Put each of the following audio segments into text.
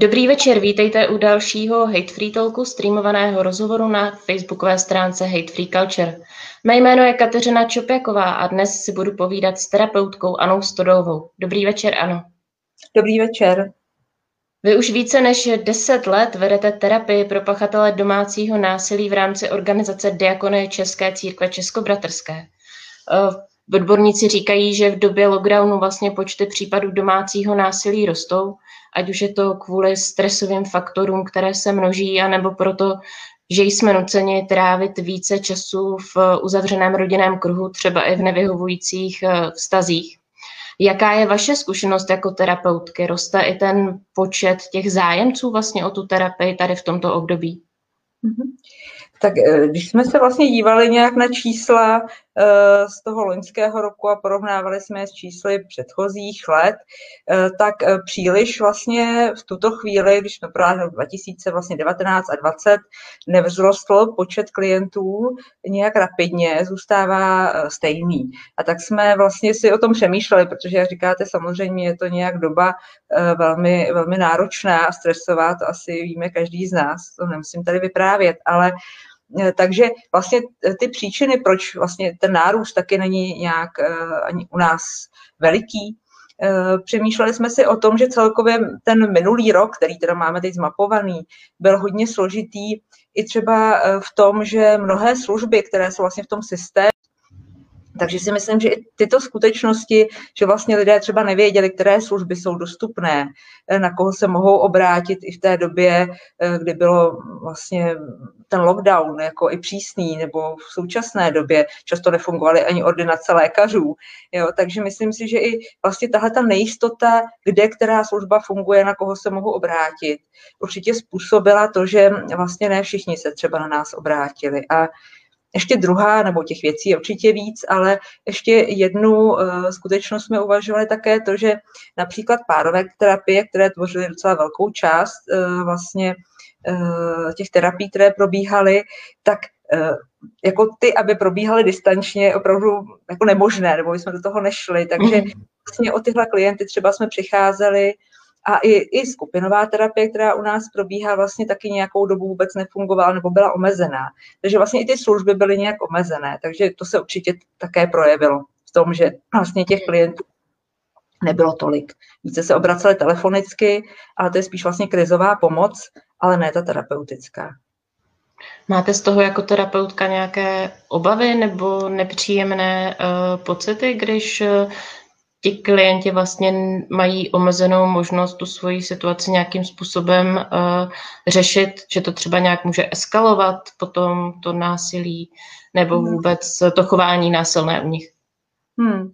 Dobrý večer, vítejte u dalšího Hate Free Talku, streamovaného rozhovoru na facebookové stránce Hate Free Culture. Mé jméno je Kateřina Čopjaková a dnes si budu povídat s terapeutkou Anou Stodovou. Dobrý večer, Ano. Dobrý večer. Vy už více než 10 let vedete terapii pro pachatele domácího násilí v rámci organizace Diakonie České církve Českobratrské. Odborníci říkají, že v době lockdownu vlastně počty případů domácího násilí rostou, ať už je to kvůli stresovým faktorům, které se množí, anebo proto, že jsme nuceni trávit více času v uzavřeném rodinném kruhu, třeba i v nevyhovujících eh, vztazích. Jaká je vaše zkušenost jako terapeutky? Roste i ten počet těch zájemců vlastně o tu terapii tady v tomto období? Mm-hmm. Tak eh, když jsme se vlastně dívali nějak na čísla eh, z toho loňského roku a porovnávali jsme je s čísly předchozích let, eh, tak příliš vlastně v tuto chvíli, když jsme pro 2019 a 20 nevzrostl počet klientů nějak rapidně, zůstává stejný. A tak jsme vlastně si o tom přemýšleli, protože, jak říkáte, samozřejmě je to nějak doba velmi, velmi náročná a stresová, to asi víme každý z nás, to nemusím tady vyprávět, ale takže vlastně eh, ty příčiny, proč vlastně ten nárůst taky není nějak eh, ani u nás veliký, přemýšleli jsme si o tom, že celkově ten minulý rok, který teda máme teď zmapovaný, byl hodně složitý i třeba v tom, že mnohé služby, které jsou vlastně v tom systému, takže si myslím, že i tyto skutečnosti, že vlastně lidé třeba nevěděli, které služby jsou dostupné, eh, na koho se mohou obrátit i v té době, eh, kdy bylo vlastně ten lockdown jako i přísný, nebo v současné době často nefungovaly ani ordinace lékařů. Jo? Takže myslím si, že i vlastně tahle ta nejistota, kde která služba funguje, na koho se mohu obrátit, určitě způsobila to, že vlastně ne všichni se třeba na nás obrátili. A ještě druhá, nebo těch věcí je určitě víc, ale ještě jednu uh, skutečnost jsme uvažovali také to, že například párové terapie, které tvořily docela velkou část uh, vlastně uh, těch terapií, které probíhaly, tak jako ty, aby probíhaly distančně, je opravdu jako nemožné, nebo jsme do toho nešli. Takže mhm. vlastně o tyhle klienty třeba jsme přicházeli a i, i skupinová terapie, která u nás probíhá, vlastně taky nějakou dobu vůbec nefungovala nebo byla omezená. Takže vlastně i ty služby byly nějak omezené, takže to se určitě také projevilo v tom, že vlastně těch klientů nebylo tolik. Více se obraceli telefonicky, ale to je spíš vlastně krizová pomoc, ale ne ta terapeutická. Máte z toho jako terapeutka nějaké obavy nebo nepříjemné uh, pocity, když uh, ti klienti vlastně mají omezenou možnost tu svoji situaci nějakým způsobem uh, řešit, že to třeba nějak může eskalovat potom to násilí nebo hmm. vůbec to chování násilné u nich. Hmm.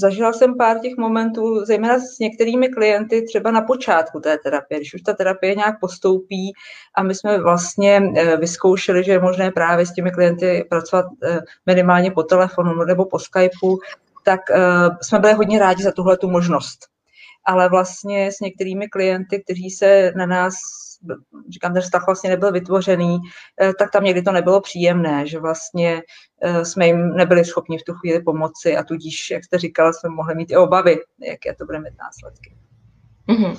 Zažila jsem pár těch momentů, zejména s některými klienty třeba na počátku té terapie, když už ta terapie nějak postoupí a my jsme vlastně e, vyzkoušeli, že je možné právě s těmi klienty pracovat minimálně po telefonu nebo po Skypeu, tak uh, jsme byli hodně rádi za tuhle tu možnost. Ale vlastně s některými klienty, kteří se na nás říkám, ten vztah vlastně nebyl vytvořený, eh, tak tam někdy to nebylo příjemné, že vlastně eh, jsme jim nebyli schopni v tu chvíli pomoci a tudíž, jak jste říkala, jsme mohli mít i obavy, jaké to bude mít následky. Mm-hmm.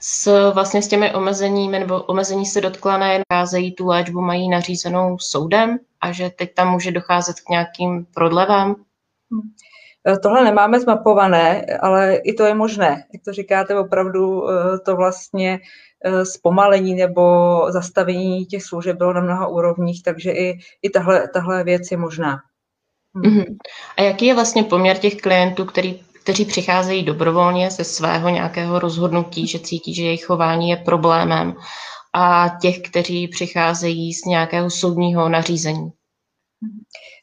S, vlastně s těmi omezeními nebo omezení se dotkla nejen kázejí tu léčbu, mají nařízenou soudem a že teď tam může docházet k nějakým prodlevám? Hmm. Eh, tohle nemáme zmapované, ale i to je možné. Jak to říkáte, opravdu eh, to vlastně eh, zpomalení nebo zastavení těch služeb bylo na mnoha úrovních, takže i, i tahle, tahle věc je možná. Hm. Mm-hmm. A jaký je vlastně poměr těch klientů, který, kteří přicházejí dobrovolně ze svého nějakého rozhodnutí, že cítí, že jejich chování je problémem, a těch, kteří přicházejí z nějakého soudního nařízení?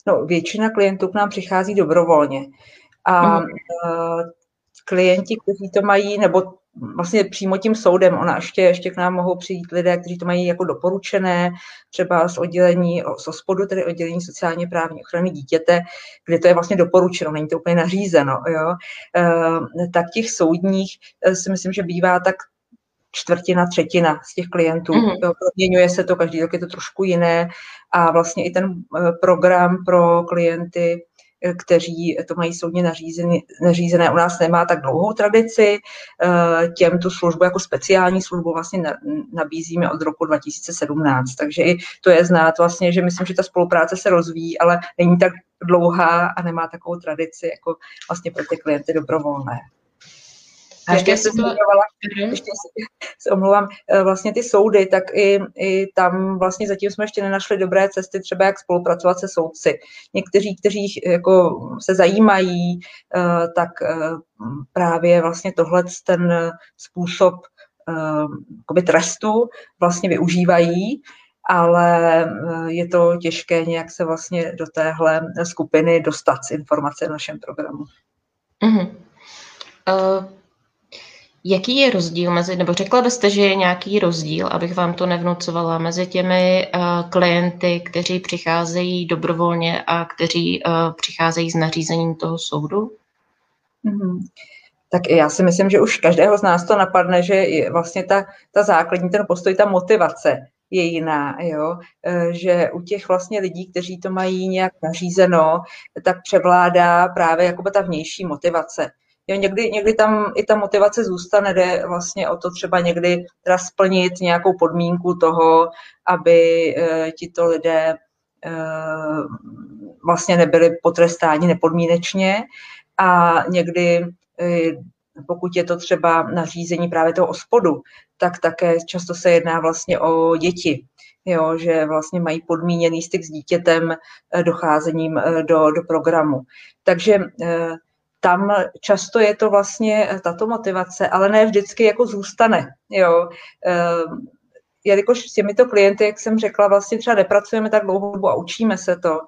No, většina klientů k nám přichází dobrovolně. A mm. klienti, kteří to mají, nebo vlastně přímo tím soudem, ona ještě, ještě k nám mohou přijít lidé, kteří to mají jako doporučené, třeba z oddělení, z ospodu, tedy oddělení sociálně právní ochrany dítěte, kde to je vlastně doporučeno, není to úplně nařízeno, jo, uh, tak těch soudních uh, si myslím, že bývá tak čtvrtina, třetina z těch klientů. Mm-hmm. Proměňuje se to, každý rok je to trošku jiné a vlastně i ten eh, program pro klienty kteří to mají soudně nařízené, nařízené. U nás nemá tak dlouhou tradici. Těm tu službu jako speciální službu vlastně nabízíme od roku 2017. Takže i to je znát vlastně, že myslím, že ta spolupráce se rozvíjí, ale není tak dlouhá a nemá takovou tradici jako vlastně pro ty klienty dobrovolné. A ještě se zmiňovala, mhm. ještě se, omlouvám, eh, vlastně ty soudy, tak i, i tam vlastně zatím jsme ještě nenašli dobré cesty, třeba jak spolupracovat se soudci. Někteří, kteří jako se zajímají, eh, tak eh, právě vlastně tohle ten způsob trestu vlastně využívají, ale je to těžké nějak se vlastně do téhle skupiny dostat s informace v našem programu. Mm-hmm. Uh... Jaký je rozdíl mezi, nebo řekla byste, že je nějaký rozdíl, abych vám to nevnucovala, mezi těmi uh, klienty, kteří přicházejí dobrovolně a kteří uh, přicházejí s nařízením toho soudu? Mm-hmm. Tak já si myslím, že už každého z nás to napadne, že vlastně ta, ta základní, ten postoj, ta motivace je jiná, jo? E, že u těch vlastně lidí, kteří to mají nějak nařízeno, tak převládá právě jakoby ta vnější motivace jo, někdy, někdy tam i ta motivace zůstane, jde vlastně o to třeba někdy teda splnit nějakou podmínku toho, aby e, tito lidé e, vlastně nebyli potrestáni nepodmínečně a někdy e, pokud je to třeba nařízení právě toho ospodu, tak také často se jedná vlastně o děti, jo, že vlastně mají podmíněný styk s dítětem docházením do, do programu. Takže tam často je to vlastně eh, tato motivace, ale ne vždycky jako zůstane. Jo. Ehm, jelikož s těmito klienty, jak jsem řekla, vlastně třeba nepracujeme tak dlouhou dobu a učíme se to,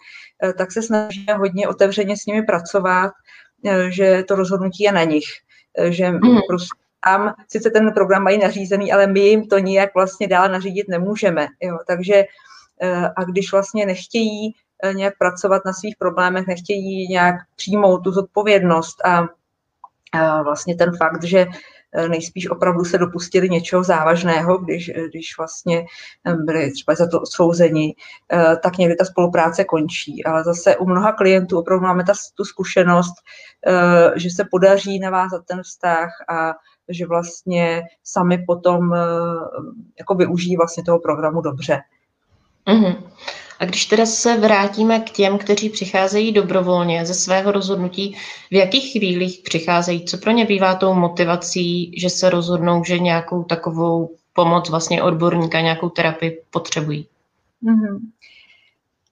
eh, tak se snažíme hodně otevřeně s nimi pracovat, eh, že to rozhodnutí je na nich. Že mm. prostě tam sice ten program mají nařízený, ale my jim to nijak vlastně dál nařídit nemůžeme. Jo. Takže a když vlastně nechtějí Eh, nějak pracovat na svých problémech, nechtějí nějak přijmout tu zodpovědnost a, a vlastně ten fakt, že eh, nejspíš opravdu se dopustili něčeho závažného, když, eh, když vlastně byli třeba za to odsouzeni, tak někdy ta spolupráce končí. Ale zase u mnoha klientů opravdu máme ta, tu zkušenost, že se podaří navázat ten vztah a že vlastně sami potom jako využijí vlastně toho programu dobře. Mm-hmm. A když teda se vrátíme k těm, kteří přicházejí dobrovolně ze svého rozhodnutí, v jakých chvílích přicházejí, co pro ně bývá tou motivací, že se rozhodnou, že nějakou takovou pomoc vlastně odborníka, nějakou terapii potřebují? Mm-hmm.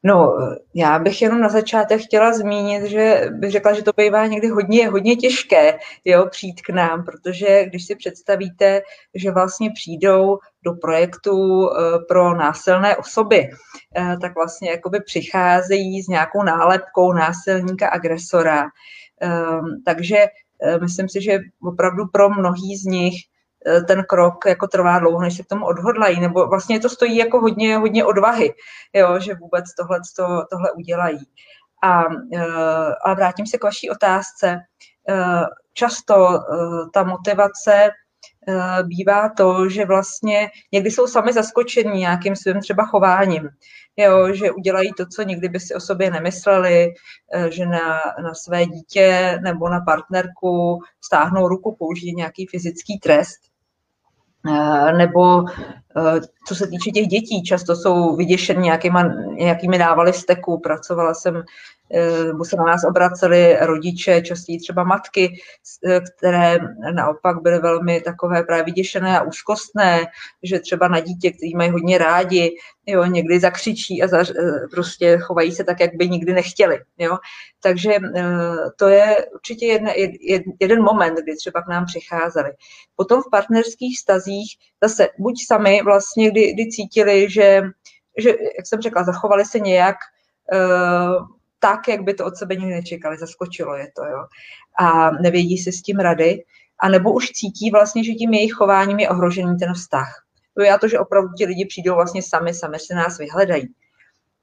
No, já bych jenom na začátek chtěla zmínit, že bych řekla, že to bývá někdy hodně, hodně těžké jo, přijít k nám, protože když si představíte, že vlastně přijdou do projektu eh, pro násilné osoby, eh, tak vlastně jakoby přicházejí s nějakou nálepkou násilníka, agresora. Ehm, takže eh, myslím si, že opravdu pro mnohý z nich ten krok jako trvá dlouho, než se k tomu odhodlají, nebo vlastně to stojí jako hodně, hodně odvahy, jo, že vůbec tohle, to, tohle udělají. A, eh, a vrátím se k vaší otázce. Eh, často ta motivace bývá to, že vlastně někdy jsou sami zaskočení nějakým svým třeba chováním, jo, že udělají to, co nikdy by si o sobě nemysleli, že na, na své dítě nebo na partnerku stáhnou ruku, použijí nějaký fyzický trest. Eh, nebo eh, co se týče těch dětí, často jsou vyděšeny nějakými návaly steku. Pracovala jsem nebo se na nás obraceli rodiče, častěji třeba matky, eh, které naopak byly velmi takové právě vyděšené a úzkostné, že třeba na dítě, který mají hodně rádi, jo, někdy zakřičí a za, eh, prostě chovají se tak, jak by nikdy nechtěli. Jo. Takže to je určitě jedna, jed, jeden moment, kdy třeba k nám přicházeli. Potom v partnerských stazích zase buď sami vlastně, kdy, kdy cítili, že, že, jak jsem řekla, zachovali se nějak tak, jak by to od sebe nikdy nečekali, zaskočilo je to, jo. A nevědí si s tím rady, a nebo už cítí vlastně, že tím jejich chováním je ohrožený ten vztah. To je to, že opravdu ti lidi přijdou vlastně sami, sami se nás vyhledají.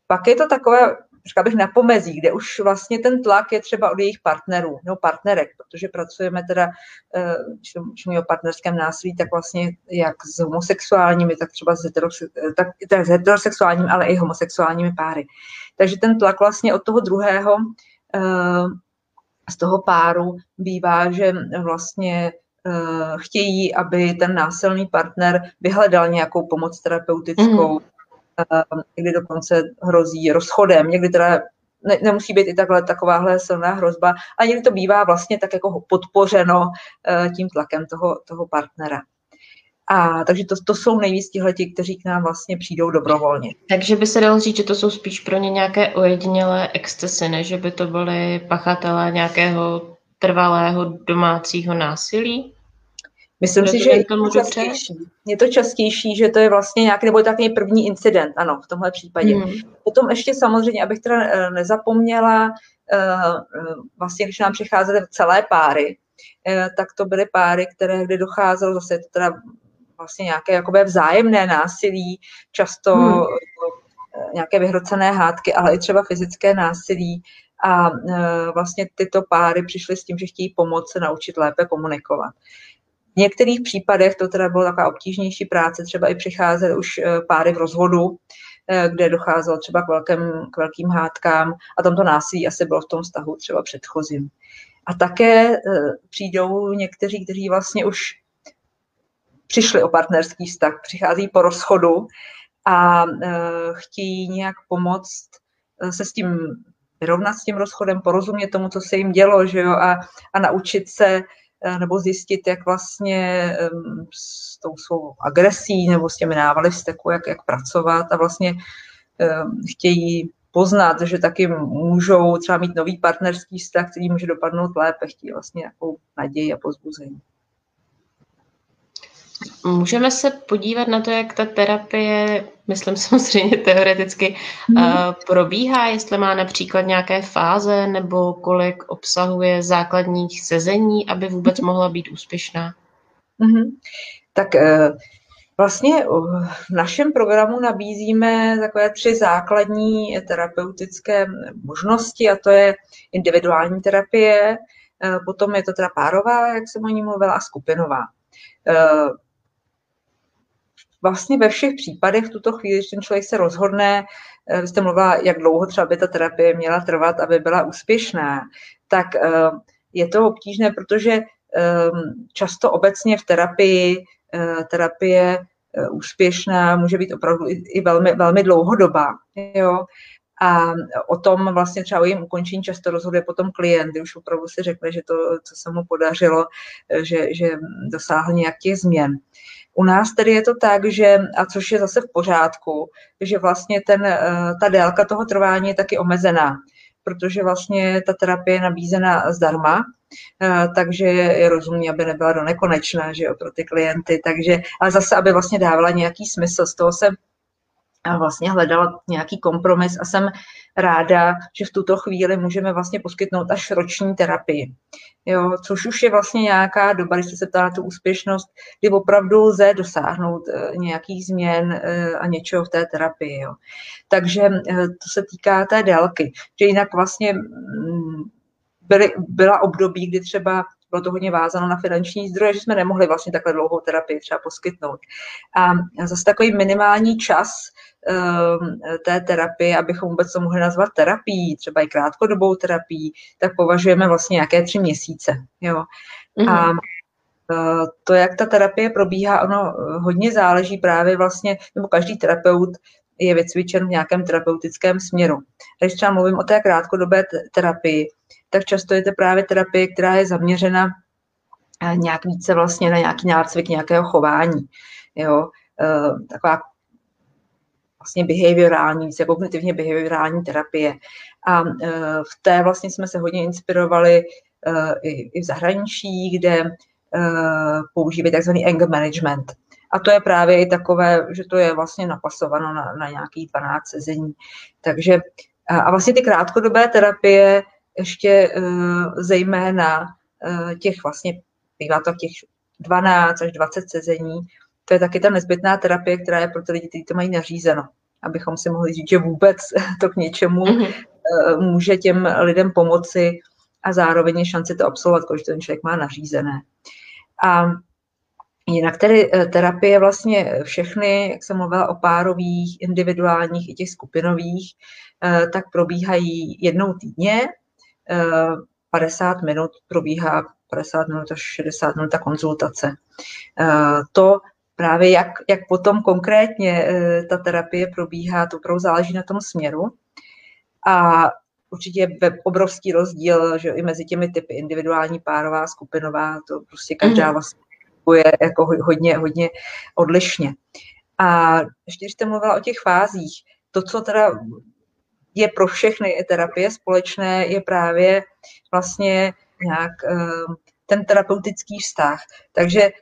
Pak je to takové řekla bych, na pomezí, kde už vlastně ten tlak je třeba od jejich partnerů nebo partnerek, protože pracujeme teda, eh, když mluvíme o partnerském násilí, tak vlastně jak s homosexuálními, tak třeba s, heterosex, tak, tak s heterosexuálními, ale i homosexuálními páry. Takže ten tlak vlastně od toho druhého z toho páru bývá, že vlastně chtějí, aby ten násilný partner vyhledal nějakou pomoc terapeutickou, mm kdy dokonce hrozí rozchodem, někdy teda ne, nemusí být i takhle takováhle silná hrozba, a někdy to bývá vlastně tak jako podpořeno tím tlakem toho, toho partnera. A takže to, to jsou nejvíc tihleti, kteří k nám vlastně přijdou dobrovolně. Takže by se dalo říct, že to jsou spíš pro ně nějaké ojedinělé excesy, než že by to byly pachatelé nějakého trvalého domácího násilí? Myslím si, že je to častější. Je to častější, že to je vlastně nějaký, nebo takový první incident, ano, v tomhle případě. Hmm. Potom ještě samozřejmě, abych teda eh, nezapomněla, eh, eh, vlastně když nám přicházely celé páry, tak to byly páry, které, kdy docházelo, zase to teda vlastně nějaké jakoby vzájemné násilí, často hmm. nějaké vyhrocené hádky, ale i třeba fyzické násilí. A vlastně tyto páry přišly s tím, že chtějí pomoct se naučit lépe komunikovat. V některých případech to teda bylo taková obtížnější práce, třeba i přicházet už e, páry v rozvodu, e, kde docházelo třeba k, velkým, k velkým hádkám a tamto násilí asi bylo v tom vztahu třeba předchozím. A také e, přijdou někteří, kteří vlastně už přišli o partnerský vztah, přichází po rozchodu a chtějí nějak pomoct se s tím vyrovnat s tím rozchodem, porozumět tomu, co se jim dělo, že jo, a, a naučit se Eh, nebo zjistit, jak vlastně s tou svou agresí nebo s těmi návaly vzteku, jak, jak pracovat a vlastně chtějí poznat, že taky můžou třeba mít nový partnerský vztah, který může dopadnout lépe, chtějí vlastně nějakou naději a pozbuzení. Můžeme se podívat na to, jak ta terapie, myslím samozřejmě teoreticky, hmm. probíhá, jestli má například nějaké fáze nebo kolik obsahuje základních sezení, aby vůbec mohla být úspěšná. Hmm. Tak eh, vlastně v našem programu nabízíme takové tři základní terapeutické možnosti a to je individuální terapie, eh, potom je to teda párová, jak jsem o ní mluvila, a skupinová vlastně ve všech případech v tuto chvíli, když ten člověk se rozhodne, eh, vy jste mluvila, jak dlouho třeba by ta terapie měla trvat, aby byla úspěšná, tak eh, je to obtížné, protože ehm, často obecně v terapii eh, terapie úspěšná může být opravdu i velmi, velmi dlouhodobá. Jo? A o tom vlastně třeba o jejím ukončení často rozhoduje potom klient, kdy už opravdu si řekne, že to, co se mu podařilo, že, že dosáhl nějak těch změn. U nás tedy je to tak, že, a což je zase v pořádku, že vlastně ten, eh, ta délka toho trvání je taky omezená, protože vlastně ta terapie je nabízena zdarma, eh, takže je rozumí, aby nebyla do nekonečna že jo, pro ty klienty, takže, ale zase, aby vlastně dávala nějaký smysl. Z toho se vlastně hledala nějaký kompromis a jsem ráda, že v tuto chvíli můžeme vlastně poskytnout až roční terapii. Jo, což už je vlastně nějaká doba, když se ptá na tu úspěšnost, kdy opravdu lze dosáhnout eh, nějakých změn eh, a něčeho v té terapii. Jo. Takže eh, to se týká té délky, že jinak vlastně mm, byly, byla období, kdy třeba bylo to hodně vázáno na finanční zdroje, že jsme nemohli vlastně takhle dlouhou terapii třeba poskytnout. A zase takový minimální čas Ehm, té terapie, abychom vůbec to mohli nazvat terapií, třeba i krátkodobou terapií, tak považujeme vlastně nějaké tři měsíce. Jo. Mm-hmm. A mhm. eh, to, jak ta terapie probíhá, ono hodně záleží právě vlastně, nebo každý terapeut je vycvičen v nějakém terapeutickém směru. Když třeba mluvím o té krátkodobé terapii, tak často je to právě terapie, která je zaměřena eh, nějak více vlastně na nějaký nácvik nějakého chování. Jo? Eh, taková vlastně behaviorální, více kognitivně behaviorální terapie. A e, v té vlastně jsme se hodně inspirovali i v zahraničí, kde používají tzv. anger management. A to je právě i takové, že to je vlastně napasováno na, na nějaký 12 sezení. Takže a vlastně ty krátkodobé terapie ještě zejména těch vlastně, bývá to těch 12 až 20 sezení, to je taky ta nezbytná terapie, která je pro ty lidi, kteří to mají nařízeno. Abychom si mohli říct, že vůbec to k něčemu mm-hmm. může těm lidem pomoci a zároveň je šanci to absolvovat, když ten člověk má nařízené. A jinak tedy eh, terapie vlastně všechny, jak jsem mluvila o párových, individuálních i těch skupinových, eh, tak probíhají jednou týdně 50 minut probíhá 50 minut až 60 minut ta konzultace. To právě jak, jak potom konkrétně ta terapie probíhá, to opravdu záleží na tom směru. A určitě je obrovský rozdíl, že i mezi těmi typy individuální, párová, skupinová, to prostě každá mhm. vlastně je jako hodně, hodně odlišně. A ještě když jste mluvila o těch fázích, to, co teda je pro všechny terapie společné, je právě vlastně nějak eh, ten terapeutický vztah. Takže eh,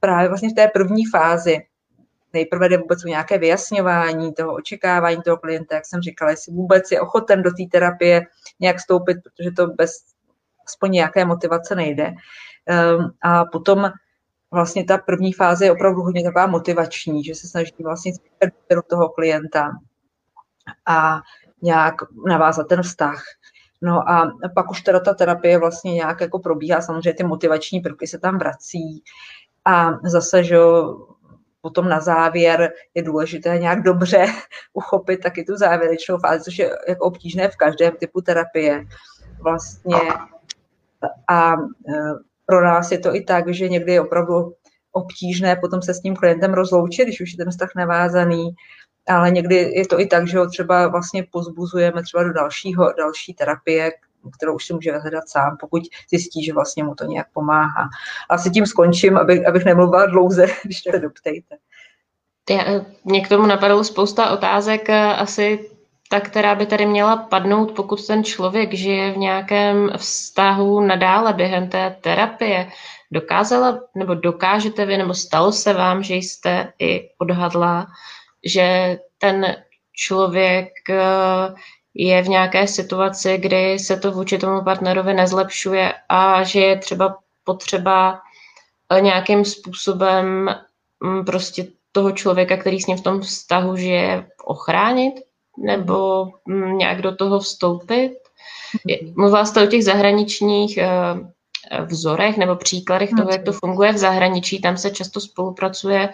právě vlastně v té první fázi nejprve jde vůbec o nějaké vyjasňování toho očekávání toho klienta, jak jsem říkala, jestli vůbec je ochoten do té terapie nějak vstoupit, protože to bez aspoň nějaké motivace nejde. Ehm, a potom vlastně ta první fáze je opravdu hodně taková motivační, že se snaží vlastně do toho klienta a nějak navázat ten vztah. No a pak už teda ta terapie vlastně nějak jako probíhá, samozřejmě ty motivační prvky se tam vrací a zase, že potom na závěr je důležité nějak dobře uchopit taky tu závěrečnou fázi, což je jako obtížné v každém typu terapie. Vlastně a pro nás je to i tak, že někdy je opravdu obtížné potom se s tím klientem rozloučit, když už je ten vztah navázaný, ale někdy je to i tak, že ho třeba vlastně pozbuzujeme třeba do dalšího, další terapie, kterou už si může hledat sám, pokud zjistí, že vlastně mu to nějak pomáhá. Asi tím skončím, abych, abych nemluvila dlouze, když to doptejte. Mě k tomu napadlo spousta otázek, asi ta, která by tady měla padnout, pokud ten člověk žije v nějakém vztahu nadále během té terapie. Dokázala, nebo dokážete vy, nebo stalo se vám, že jste i odhadla, že ten člověk je v nějaké situaci, kdy se to vůči tomu partnerovi nezlepšuje a že je třeba potřeba eh, nějakým způsobem mm, prostě toho člověka, který s ním v tom vztahu žije, ochránit nebo mm, nějak do toho vstoupit. Mluvila jste o těch zahraničních eh, vzorech nebo příkladech toho, jak to funguje v zahraničí. Tam se často spolupracuje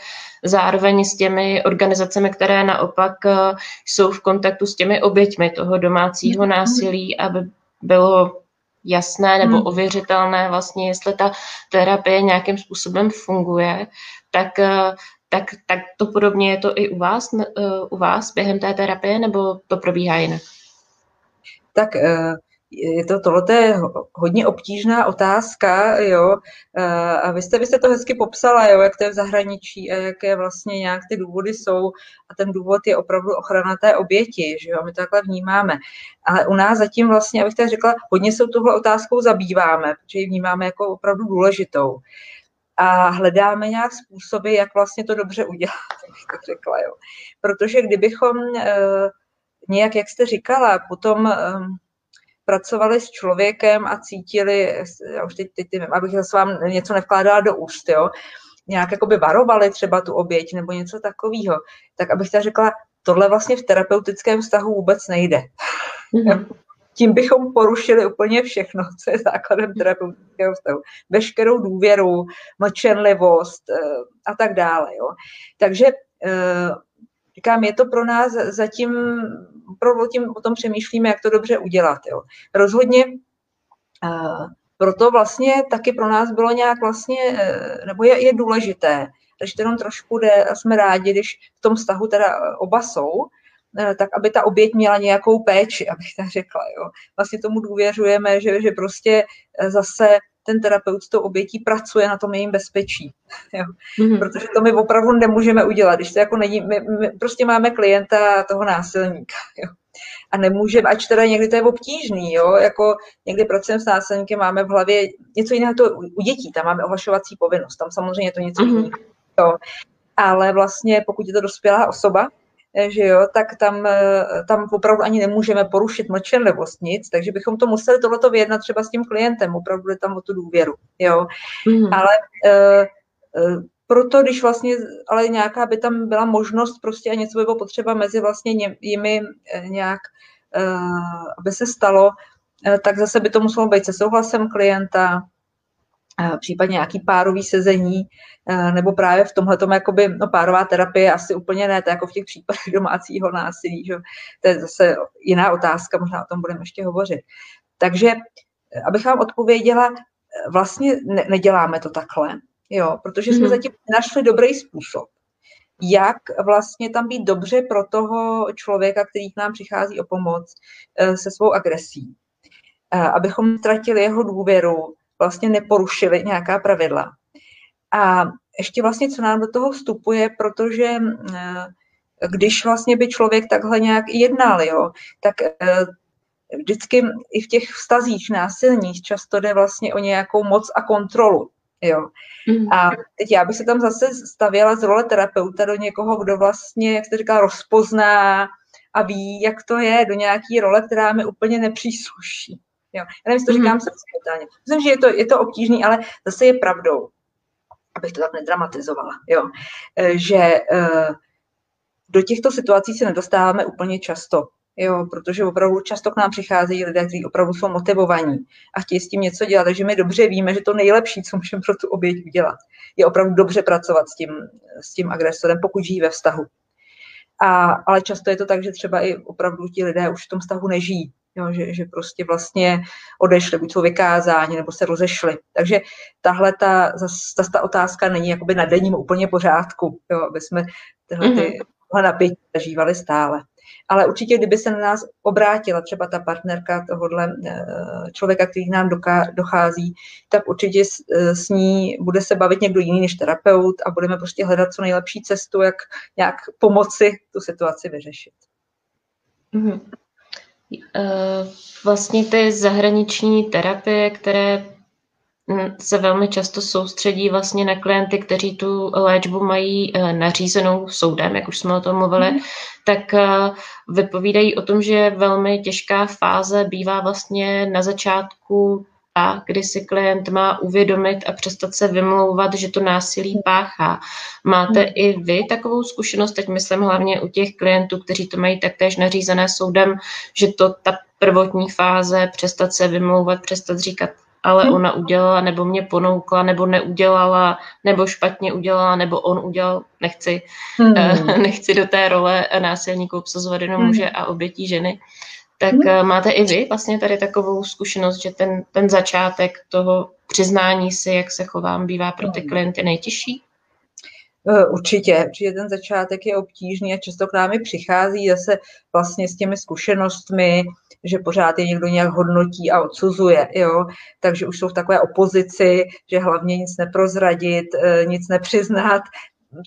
zároveň s těmi organizacemi, které naopak eh, jsou v kontaktu s těmi oběťmi toho domácího mhm. násilí, aby bylo jasné nebo mhm. ověřitelné vlastně, jestli ta terapie nějakým způsobem funguje, tak, eh, tak, tak to podobně je to i u vás, eh, u vás během té terapie, nebo to probíhá jinak? Tak je to, tohle je hodně obtížná otázka, jo, a vy jste, vy jste to hezky popsala, jo, jak to je v zahraničí a jaké vlastně nějak ty důvody jsou a ten důvod je opravdu ochrana té oběti, že jo, my to takhle vnímáme. Ale u nás zatím vlastně, abych tak řekla, hodně se tuhle otázkou zabýváme, protože ji vnímáme jako opravdu důležitou a hledáme nějak způsoby, jak vlastně to dobře udělat, abych tak řekla, jo. Protože kdybychom e, nějak, jak jste říkala, potom e, pracovali s člověkem a cítili, já už teď, teď abych zase vám něco nevkládala do úst, jo, nějak jakoby varovali třeba tu oběť nebo něco takového, tak abych ta řekla, tohle vlastně v terapeutickém vztahu vůbec nejde. Mm-hmm. Tím bychom porušili úplně všechno, co je základem terapeutického vztahu. Veškerou důvěru, mlčenlivost eh, a tak dále. Jo. Takže eh, říkám, je to pro nás zatím opravdu tím o tom přemýšlíme, jak to dobře udělat. Jo. Rozhodně uh, proto vlastně taky pro nás bylo nějak vlastně, nebo je, je důležité, když to jenom trošku jde a jsme rádi, když v tom vztahu teda oba jsou, tak aby ta oběť měla nějakou péči, abych tak řekla. Jo. Vlastně tomu důvěřujeme, že, že prostě zase ten terapeut s tou obětí pracuje na tom jejím bezpečí. Jo. Mm-hmm. Protože to my opravdu nemůžeme udělat. Když to jako není, my, my prostě máme klienta toho násilníka. Jo. A nemůžeme, ač teda někdy to je obtížný, jo, jako někdy pracujeme s násilníkem, máme v hlavě něco jiného to u dětí, tam máme ohlašovací povinnost, tam samozřejmě je to něco mm-hmm. jiného. Ale vlastně, pokud je to dospělá osoba, že jo, tak tam, eh, tam opravdu ani nemůžeme porušit mlčenlivost nic, takže bychom to museli tohleto vyjednat třeba s tím klientem, opravdu je tam o tu důvěru, jo. Mm. Ale e, proto, když vlastně, ale nějaká by tam byla možnost prostě a něco by bylo potřeba mezi vlastně jimi nějak, e, aby se stalo, e, tak zase by to muselo být se souhlasem klienta, případně nějaký párový sezení, nebo právě v tomhle jakoby, no, párová terapie asi úplně ne, to jako v těch případech domácího násilí, že? to je zase jiná otázka, možná o tom budeme ještě hovořit. Takže, abych vám odpověděla, vlastně ne, neděláme to takhle, jo, protože jsme mm-hmm. zatím našli dobrý způsob, jak vlastně tam být dobře pro toho člověka, který k nám přichází o pomoc eh, se svou agresí. Eh, abychom ztratili jeho důvěru, vlastně neporušili nějaká pravidla. A ještě vlastně, co nám do toho vstupuje, protože eh, když vlastně by člověk takhle nějak jednal, jo, tak vždycky i v těch vztazích násilních často jde vlastně o nějakou moc a kontrolu. Jo. Mm. A teď já bych se tam zase stavěla z role terapeuta do někoho, kdo vlastně, jak jste říkala, rozpozná a ví, jak to je, do nějaký role, která mi úplně nepřísluší. Jo. Já nevím, to říkám mm. se Myslím, že je to, je to obtížný, ale zase je pravdou, abych to tak nedramatizovala, jo. E, že e, do těchto situací se nedostáváme úplně často jo, protože opravdu často k nám přicházejí lidé, kteří opravdu jsou motivovaní a chtějí s tím něco dělat, takže my dobře víme, že to nejlepší, co můžeme pro tu oběť udělat, je opravdu dobře pracovat s tím, s tím agresorem, pokud žijí ve vztahu. A, ale často je to tak, že třeba i opravdu ti lidé už v tom vztahu nežijí, jo, že, že prostě vlastně odešli, buď jsou vykázáni, nebo se rozešli. Takže tahle ta, zase ta otázka není jakoby na denním úplně pořádku, jo, aby jsme tyhle ty, mm-hmm. napětí zažívali stále ale určitě, kdyby se na nás obrátila třeba ta partnerka tohohle eh, člověka, který k nám dochází, tak určitě s, eh, s ní bude se bavit někdo jiný než terapeut a budeme prostě hledat co nejlepší cestu, jak nějak pomoci tu situaci vyřešit. Mm-hmm. Vlastně ty zahraniční terapie, které hm, se velmi často soustředí vlastně na klienty, kteří tu léčbu mají nařízenou soudem, jak už jsme o tom mluvili, mm tak eh, vypovídají o tom, že velmi těžká fáze bývá vlastně na začátku a kdy si klient má uvědomit a přestat se vymlouvat, že to násilí páchá. Máte hmm. i vy takovou zkušenost, teď myslím hlavně u těch klientů, kteří to mají taktéž nařízené soudem, že to ta prvotní fáze, přestat se vymlouvat, přestat říkat ale hmm. ona udělala, nebo mě ponoukla, nebo neudělala, nebo špatně udělala, nebo on udělal, nechci, hmm. uh, nechci do té role násilníků obsazovat jenom hmm. muže a obětí ženy. Tak hmm. máte i vy vlastně tady takovou zkušenost, že ten, ten začátek toho přiznání si, jak se chovám, bývá pro ty hmm. klienty nejtěžší? Eh, určitě, určitě ten začátek je obtížný a často k námi přichází zase vlastně s těmi zkušenostmi, že pořád je někdo nějak hodnotí a odsuzuje, jo? takže už jsou v takové opozici, že hlavně nic neprozradit, eh, nic nepřiznat,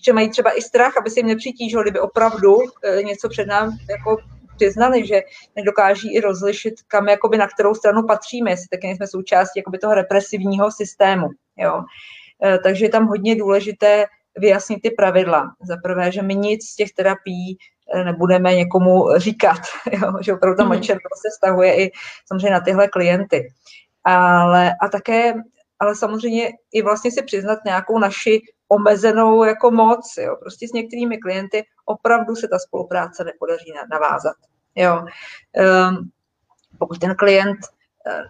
že mají třeba i strach, aby si jim nepřitížilo, kdyby opravdu něco před nám jako přiznali, že nedokáží i rozlišit, kam jakoby na kterou stranu patříme, jestli taky jsme součástí jakoby toho represivního systému. Jo. Takže je tam hodně důležité vyjasnit ty pravidla. Za prvé, že my nic z těch terapií eh, nebudeme někomu říkat, jo? že opravdu ta mlčenlivost se stahuje i samozřejmě na tyhle klienty. Ale, a také, ale samozřejmě i vlastně si přiznat nějakou naši omezenou jako moc. Jo? Prostě s některými klienty opravdu se ta spolupráce nepodaří navázat. Jo? Um, pokud ten klient eh,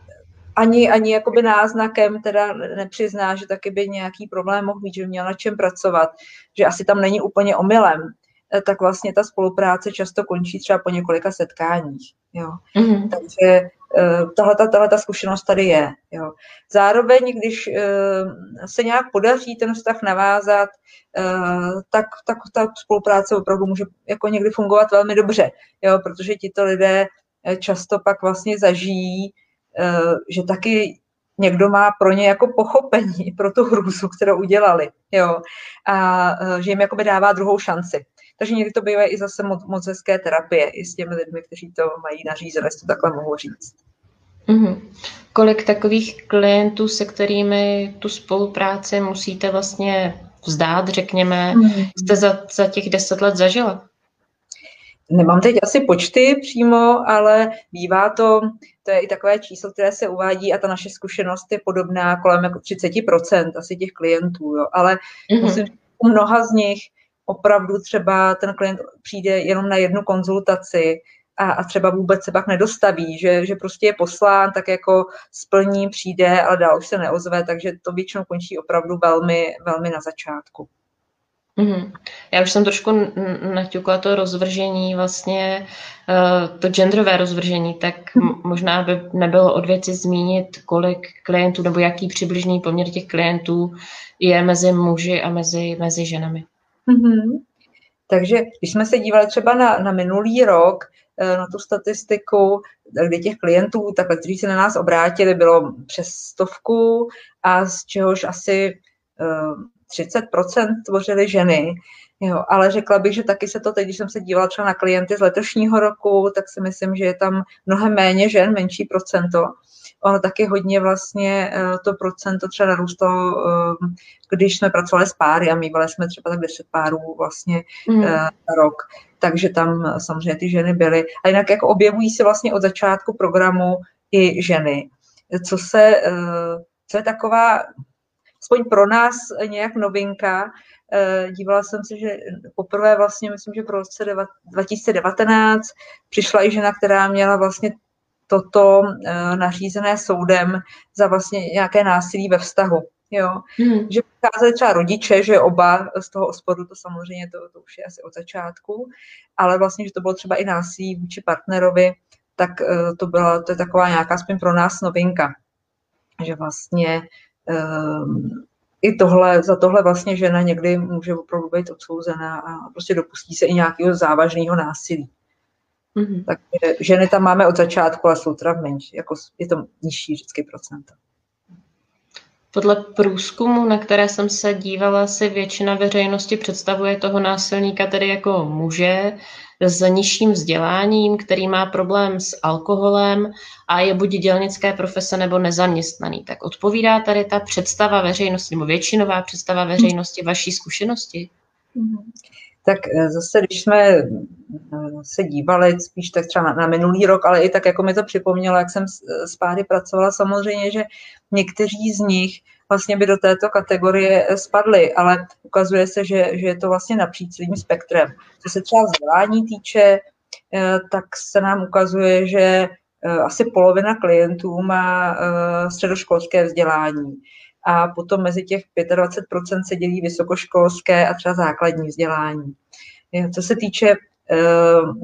ani, ani jakoby náznakem teda nepřizná, že taky by nějaký problém mohl být, že by měl na čem pracovat, že asi tam není úplně omylem, eh, tak vlastně ta spolupráce často končí třeba po několika setkáních. Jo. Mm-hmm. Takže tahle, tahle ta zkušenost tady je. Jo. Zároveň, když uh, se nějak podaří ten vztah navázat, uh, tak, tak ta spolupráce opravdu může jako někdy fungovat velmi dobře, jo, protože tito lidé často pak vlastně zažijí Eh, že taky někdo má pro ně jako pochopení pro tu hrůzu, kterou udělali, jo, a eh, že jim jakoby dává druhou šanci. Takže někdy to bývají i zase moc, moc hezké terapie i s těmi lidmi, kteří to mají nařízené, jestli to takhle mohu říct. Mm-hmm. Kolik takových klientů, se kterými tu spolupráci musíte vlastně vzdát, řekněme, mm-hmm. jste za, za těch deset let zažila? Nemám teď asi počty přímo, ale bývá to, to je i takové číslo, které se uvádí a ta naše zkušenost je podobná kolem jako 30% asi těch klientů, jo. ale mm-hmm. musím u mnoha z nich opravdu třeba ten klient přijde jenom na jednu konzultaci a, a třeba vůbec se pak nedostaví, že, že prostě je poslán, tak jako splní, přijde, ale dál už se neozve, takže to většinou končí opravdu velmi, velmi na začátku. Mm-hmm. Já už jsem trošku naťukla to rozvržení, vlastně eh, to genderové rozvržení, tak možná by nebylo od věci zmínit, kolik klientů nebo jaký přibližný poměr těch klientů je mezi muži a mezi, mezi ženami. Mm-hmm. Takže když jsme se dívali třeba na, na minulý rok, eh, na tu statistiku, kdy těch klientů, takhle, kteří se na nás obrátili, bylo přes stovku a z čehož asi 30% eh, tvořily ženy. Jo, ale řekla bych, že taky se to teď, když jsem se dívala třeba na klienty z letošního roku, tak si myslím, že je tam mnohem méně žen, menší procento. Ono taky hodně vlastně eh, to procento třeba narůstalo, když jsme pracovali s páry a mývali jsme třeba tak 10 párů vlastně mm. rok takže tam samozřejmě ty ženy byly. A jinak jako objevují se vlastně od začátku programu i ženy. Co se, eh, co je taková, aspoň pro nás nějak novinka, eh, dívala jsem se, že poprvé vlastně, myslím, že pro roce 2019 přišla i žena, která měla vlastně toto eh, nařízené soudem za vlastně nějaké násilí ve vztahu. Jo. Hmm. Že přicházeli třeba rodiče, že oba z toho ospodu, to samozřejmě to, to už je asi od začátku, ale vlastně, že to bylo třeba i násilí vůči partnerovi, tak uh, to byla, to je taková nějaká aspoň pro nás novinka. Že vlastně i tohle, za tohle vlastně žena někdy může opravdu být odsouzená a prostě dopustí se i nějakého závažného násilí. Mm-hmm. Takže ženy tam máme od začátku a jsou teda menší, jako je to nižší vždycky procento. Podle průzkumu, na které jsem se dívala, si většina veřejnosti představuje toho násilníka tedy jako muže s nižším vzděláním, který má problém s alkoholem a je buď dělnické profese nebo nezaměstnaný. Tak odpovídá tady ta představa veřejnosti, nebo většinová představa veřejnosti vaší zkušenosti? Mhm. Tak eh, zase, když jsme eh, se dívali spíš tak třeba na, minulý rok, ale i tak, jako mi to připomnělo, jak jsem s, s páry pracovala, samozřejmě, že někteří z nich vlastně by do této kategorie spadly, ale ukazuje se, že, že je to vlastně napříč celým spektrem. Co se třeba vzdělání týče, eh, tak se nám ukazuje, že eh, asi polovina klientů má eh, středoškolské vzdělání a potom mezi těch 25% se dělí vysokoškolské a třeba základní vzdělání. Co se týče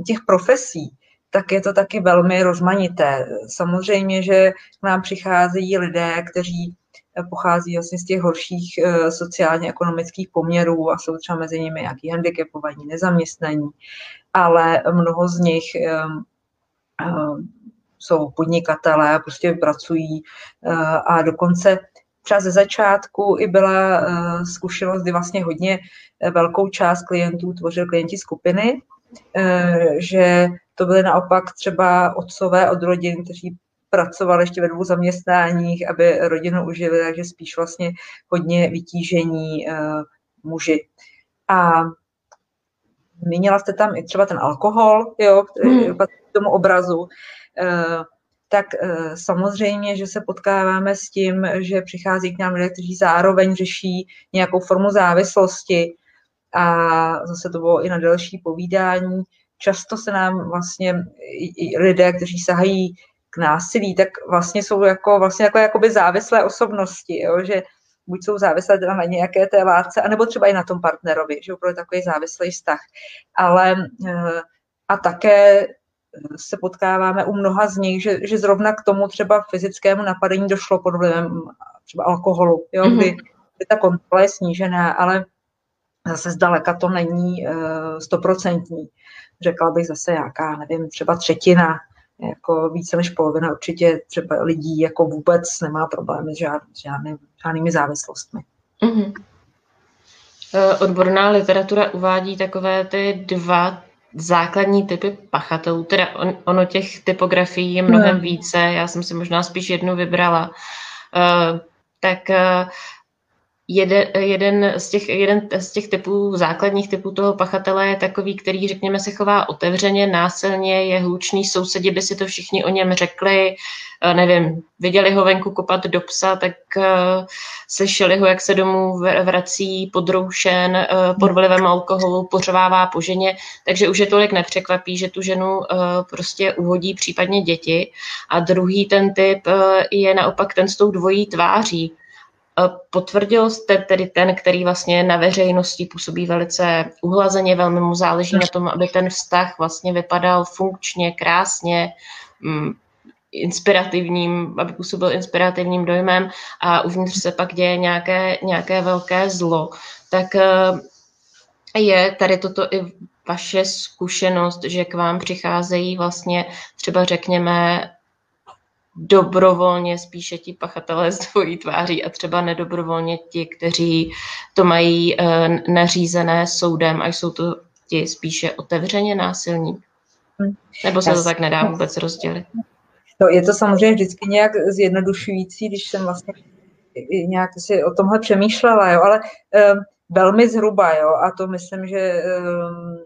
těch profesí, tak je to taky velmi rozmanité. Samozřejmě, že k nám přicházejí lidé, kteří pochází vlastně z těch horších eh, sociálně-ekonomických poměrů a jsou třeba mezi nimi nějaký handicapovaní, nezaměstnaní, ale mnoho z nich ehm, ehm, jsou podnikatelé prostě pracují eh, a dokonce třeba ze začátku i byla eh, zkušenost, kdy vlastně hodně velkou část klientů tvořil klienti skupiny, že to byly naopak třeba otcové od rodin, kteří pracovali ještě ve dvou zaměstnáních, aby rodinu užili, takže spíš vlastně hodně vytížení uh, muži. A zmínila jste tam i třeba ten alkohol, jo, který hmm. k tomu obrazu. Uh, tak uh, samozřejmě, že se potkáváme s tím, že přichází k nám lidé, kteří zároveň řeší nějakou formu závislosti a zase to bylo i na další povídání, často se nám vlastně i lidé, kteří sahají k násilí, tak vlastně jsou jako, vlastně jako jakoby závislé osobnosti, jo? že buď jsou závislé na nějaké té látce, anebo třeba i na tom partnerovi, že opravdu takový závislý vztah. Ale eh, a také se potkáváme u mnoha z nich, že, že zrovna k tomu třeba fyzickému napadení došlo pod vlivem třeba alkoholu, jo, mm-hmm. kdy, kdy ta kontrola je snížená, ale zase zdaleka to není eh, stoprocentní. Uh, řekla bych zase jaká, nevím, třeba třetina, jako více než polovina určitě třeba lidí jako vůbec nemá problémy s, žád, s žádný, žádnými závislostmi. Mm-hmm. Odborná literatura uvádí takové ty dva základní typy pachatelů, teda on, ono těch typografií je mnohem no. více, já jsem si možná spíš jednu vybrala. Uh, tak uh, jeden, jeden, z těch, jeden z těch typů, základních typů toho pachatele je takový, který, řekněme, se chová otevřeně, násilně, je hlučný, sousedí by si to všichni o něm řekli, eh, nevím, viděli ho venku kopat do psa, tak uh, slyšeli ho, jak se domů vrací podroušen, uh, pod vlivem alkoholu, pořvává po ženě, takže už je tolik nepřekvapí, že tu ženu uh, prostě uhodí případně děti. A druhý ten typ uh, je naopak ten s tou dvojí tváří, Potvrdil jste tedy ten, který vlastně na veřejnosti působí velice uhlazeně, velmi mu záleží na tom, aby ten vztah vlastně vypadal funkčně, krásně, mm, inspirativním, aby působil inspirativním dojmem. A uvnitř se pak děje nějaké, nějaké velké zlo, tak eh, je tady toto i vaše zkušenost, že k vám přicházejí vlastně třeba řekněme dobrovolně spíše ti pachatelé s dvojí tváří a třeba nedobrovolně ti, kteří to mají uh, nařízené soudem a jsou to ti spíše otevřeně násilní? Nebo se to tak nedá vůbec rozdělit? No, je to samozřejmě vždycky nějak zjednodušující, když jsem vlastně nějak si o tomhle přemýšlela, jo, ale um, velmi zhruba, jo, a to myslím, že um,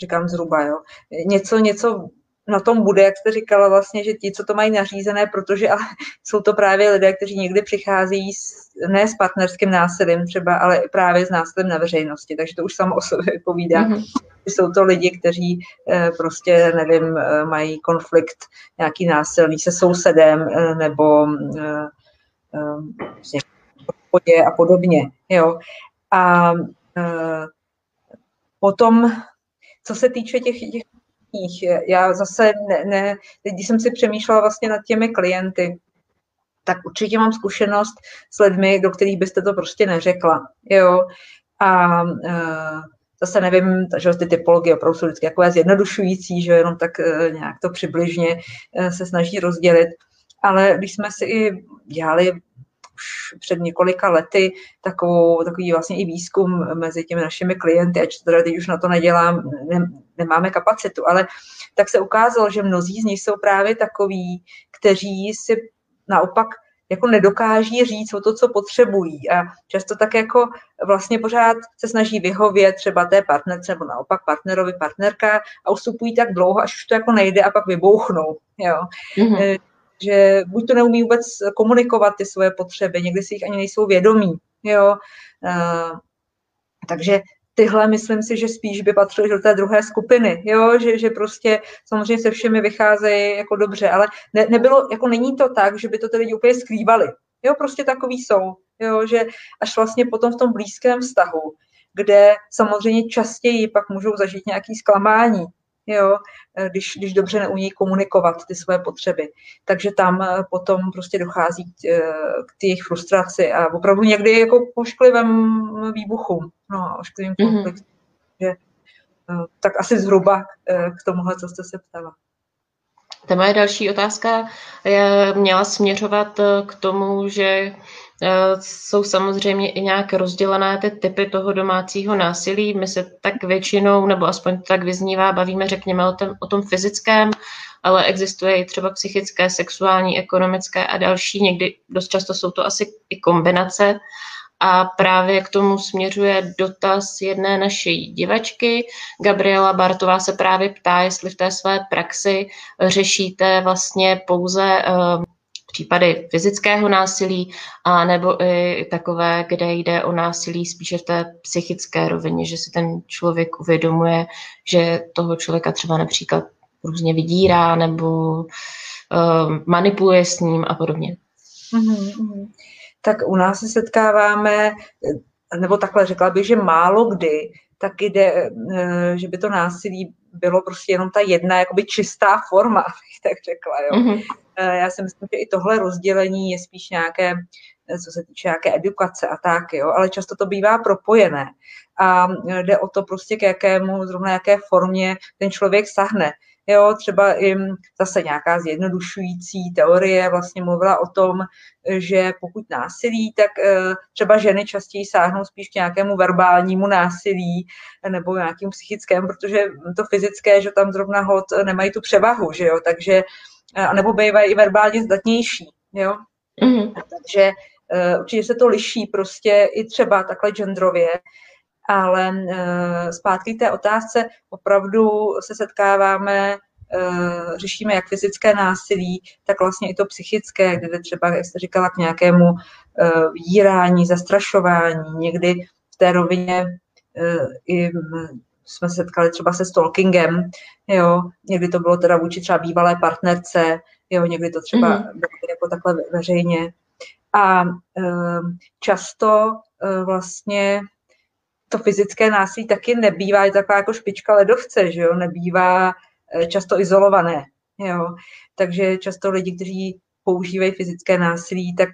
říkám zhruba, jo, něco, něco na tom bude, jak jste říkala vlastně, že ti, co to mají nařízené, protože ale jsou to právě lidé, kteří někdy přichází s, ne s partnerským násilím třeba, ale právě s násilím na veřejnosti, takže to už samo o sobě vypovídá. Mm-hmm. Jsou to lidi, kteří eh, prostě, nevím, eh, mají konflikt nějaký násilný se sousedem eh, nebo eh, a podobně. Jo. A potom, co se týče těch, těch knih. Já zase, ne, ne, když jsem si přemýšlela vlastně nad těmi klienty, tak určitě mám zkušenost s lidmi, do kterých byste to prostě neřekla. Jo? A uh, zase nevím, že ty typologie opravdu jsou vždycky takové zjednodušující, že jenom tak uh, nějak to přibližně uh, se snaží rozdělit. Ale když jsme si i dělali už před několika lety takovou, takový vlastně i výzkum mezi těmi našimi klienty, ač teda teď už na to nedělám, ne, nemáme kapacitu, ale tak se ukázalo, že mnozí z nich jsou právě takoví, kteří si naopak jako nedokáží říct o to, co potřebují a často tak jako vlastně pořád se snaží vyhovět třeba té partnerce nebo naopak partnerovi, partnerka a ustupují tak dlouho, až už to jako nejde a pak vybouchnou. Jo. Mm-hmm že buď to neumí vůbec komunikovat ty svoje potřeby, někdy si jich ani nejsou vědomí, jo. Uh, takže tyhle myslím si, že spíš by patřily do té druhé skupiny, jo, že, že prostě samozřejmě se všemi vycházejí jako dobře, ale ne, nebylo, jako není to tak, že by to ty lidi úplně skrývali, jo, prostě takový jsou, jo, že až vlastně potom v tom blízkém vztahu, kde samozřejmě častěji pak můžou zažít nějaký zklamání, jo, eh, když, když dobře neumí komunikovat ty své potřeby. Takže tam eh, potom prostě dochází k, eh, k té jejich frustraci a opravdu někdy jako pošklivém výbuchu, no, ošklivým mm-hmm. Že, tak asi zhruba k tomuhle, co jste se ptala. Ta moje další otázka měla směřovat k tomu, že Eh, jsou samozřejmě i nějak rozdělené ty typy toho domácího násilí. My se tak většinou, nebo aspoň tak vyznívá, bavíme, řekněme, o tom, o tom fyzickém, ale existuje i třeba psychické, sexuální, ekonomické a další. Někdy dost často jsou to asi i kombinace. A právě k tomu směřuje dotaz jedné naší divačky. Gabriela Bartová se právě ptá, jestli v té své praxi řešíte vlastně pouze uh, případy fyzického násilí, a nebo i takové, kde jde o násilí spíše v té psychické rovině, že si ten člověk uvědomuje, že toho člověka třeba například různě vydírá nebo uh, manipuluje s ním a podobně. Mm-hmm. Tak u nás se setkáváme, nebo takhle řekla bych, že málo kdy tak jde, eh, že by to násilí bylo prostě jenom ta jedna jakoby čistá forma, abych tak řekla. Jo. Mm-hmm. Já si myslím, že i tohle rozdělení je spíš nějaké, eh, co se týče nějaké edukace a tak, jo, ale často to bývá propojené. A jde o to prostě, k jakému, zrovna jaké formě ten člověk sahne. Jo, třeba i zase nějaká zjednodušující teorie vlastně mluvila o tom, že pokud násilí, tak eh, třeba ženy častěji sáhnou spíš k nějakému verbálnímu násilí nebo nějakým psychickému, protože to fyzické, že tam zrovna hod nemají tu převahu, že jo, takže a nebo bývají i verbálně zdatnější, jo. Mm-hmm. Takže určitě se to liší prostě i třeba takhle genderově, ale uh, zpátky k té otázce opravdu se setkáváme Uh, řešíme jak fyzické násilí, tak vlastně i to psychické, kde třeba, jak jste říkala, k nějakému uh, vydírání, zastrašování, někdy v té rovině i jsme se setkali třeba se stalkingem, jo, někdy to bylo teda vůči třeba bývalé partnerce, jo, někdy to třeba mm. bylo jako takhle veřejně. A často vlastně to fyzické násilí taky nebývá, je taková jako špička ledovce, že jo, nebývá často izolované, jo. Takže často lidi, kteří používají fyzické násilí, tak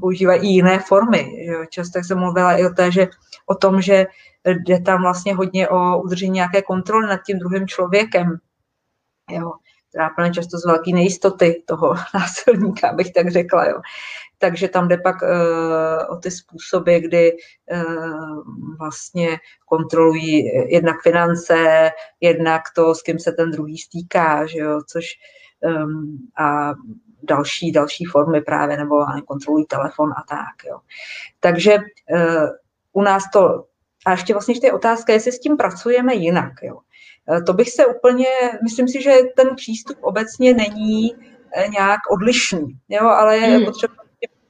používají i jiné formy. Že jo. Často jsem mluvila i o, té, že, o tom, že jde tam vlastně hodně o udržení nějaké kontroly nad tím druhým člověkem. Jo trápné často z velké nejistoty toho násilníka, abych tak řekla. Jo. Takže tam jde pak uh, o ty způsoby, kdy uh, vlastně kontrolují jednak finance, jednak to, s kým se ten druhý stýká, že jo, což um, a další, další formy právě, nebo kontrolují telefon a tak. Jo. Takže uh, u nás to, a ještě vlastně ještě je otázka, jestli s tím pracujeme jinak. Jo. Eh, to bych se úplně, myslím si, že ten přístup obecně není eh, nějak odlišný, jo, ale je hmm. potřeba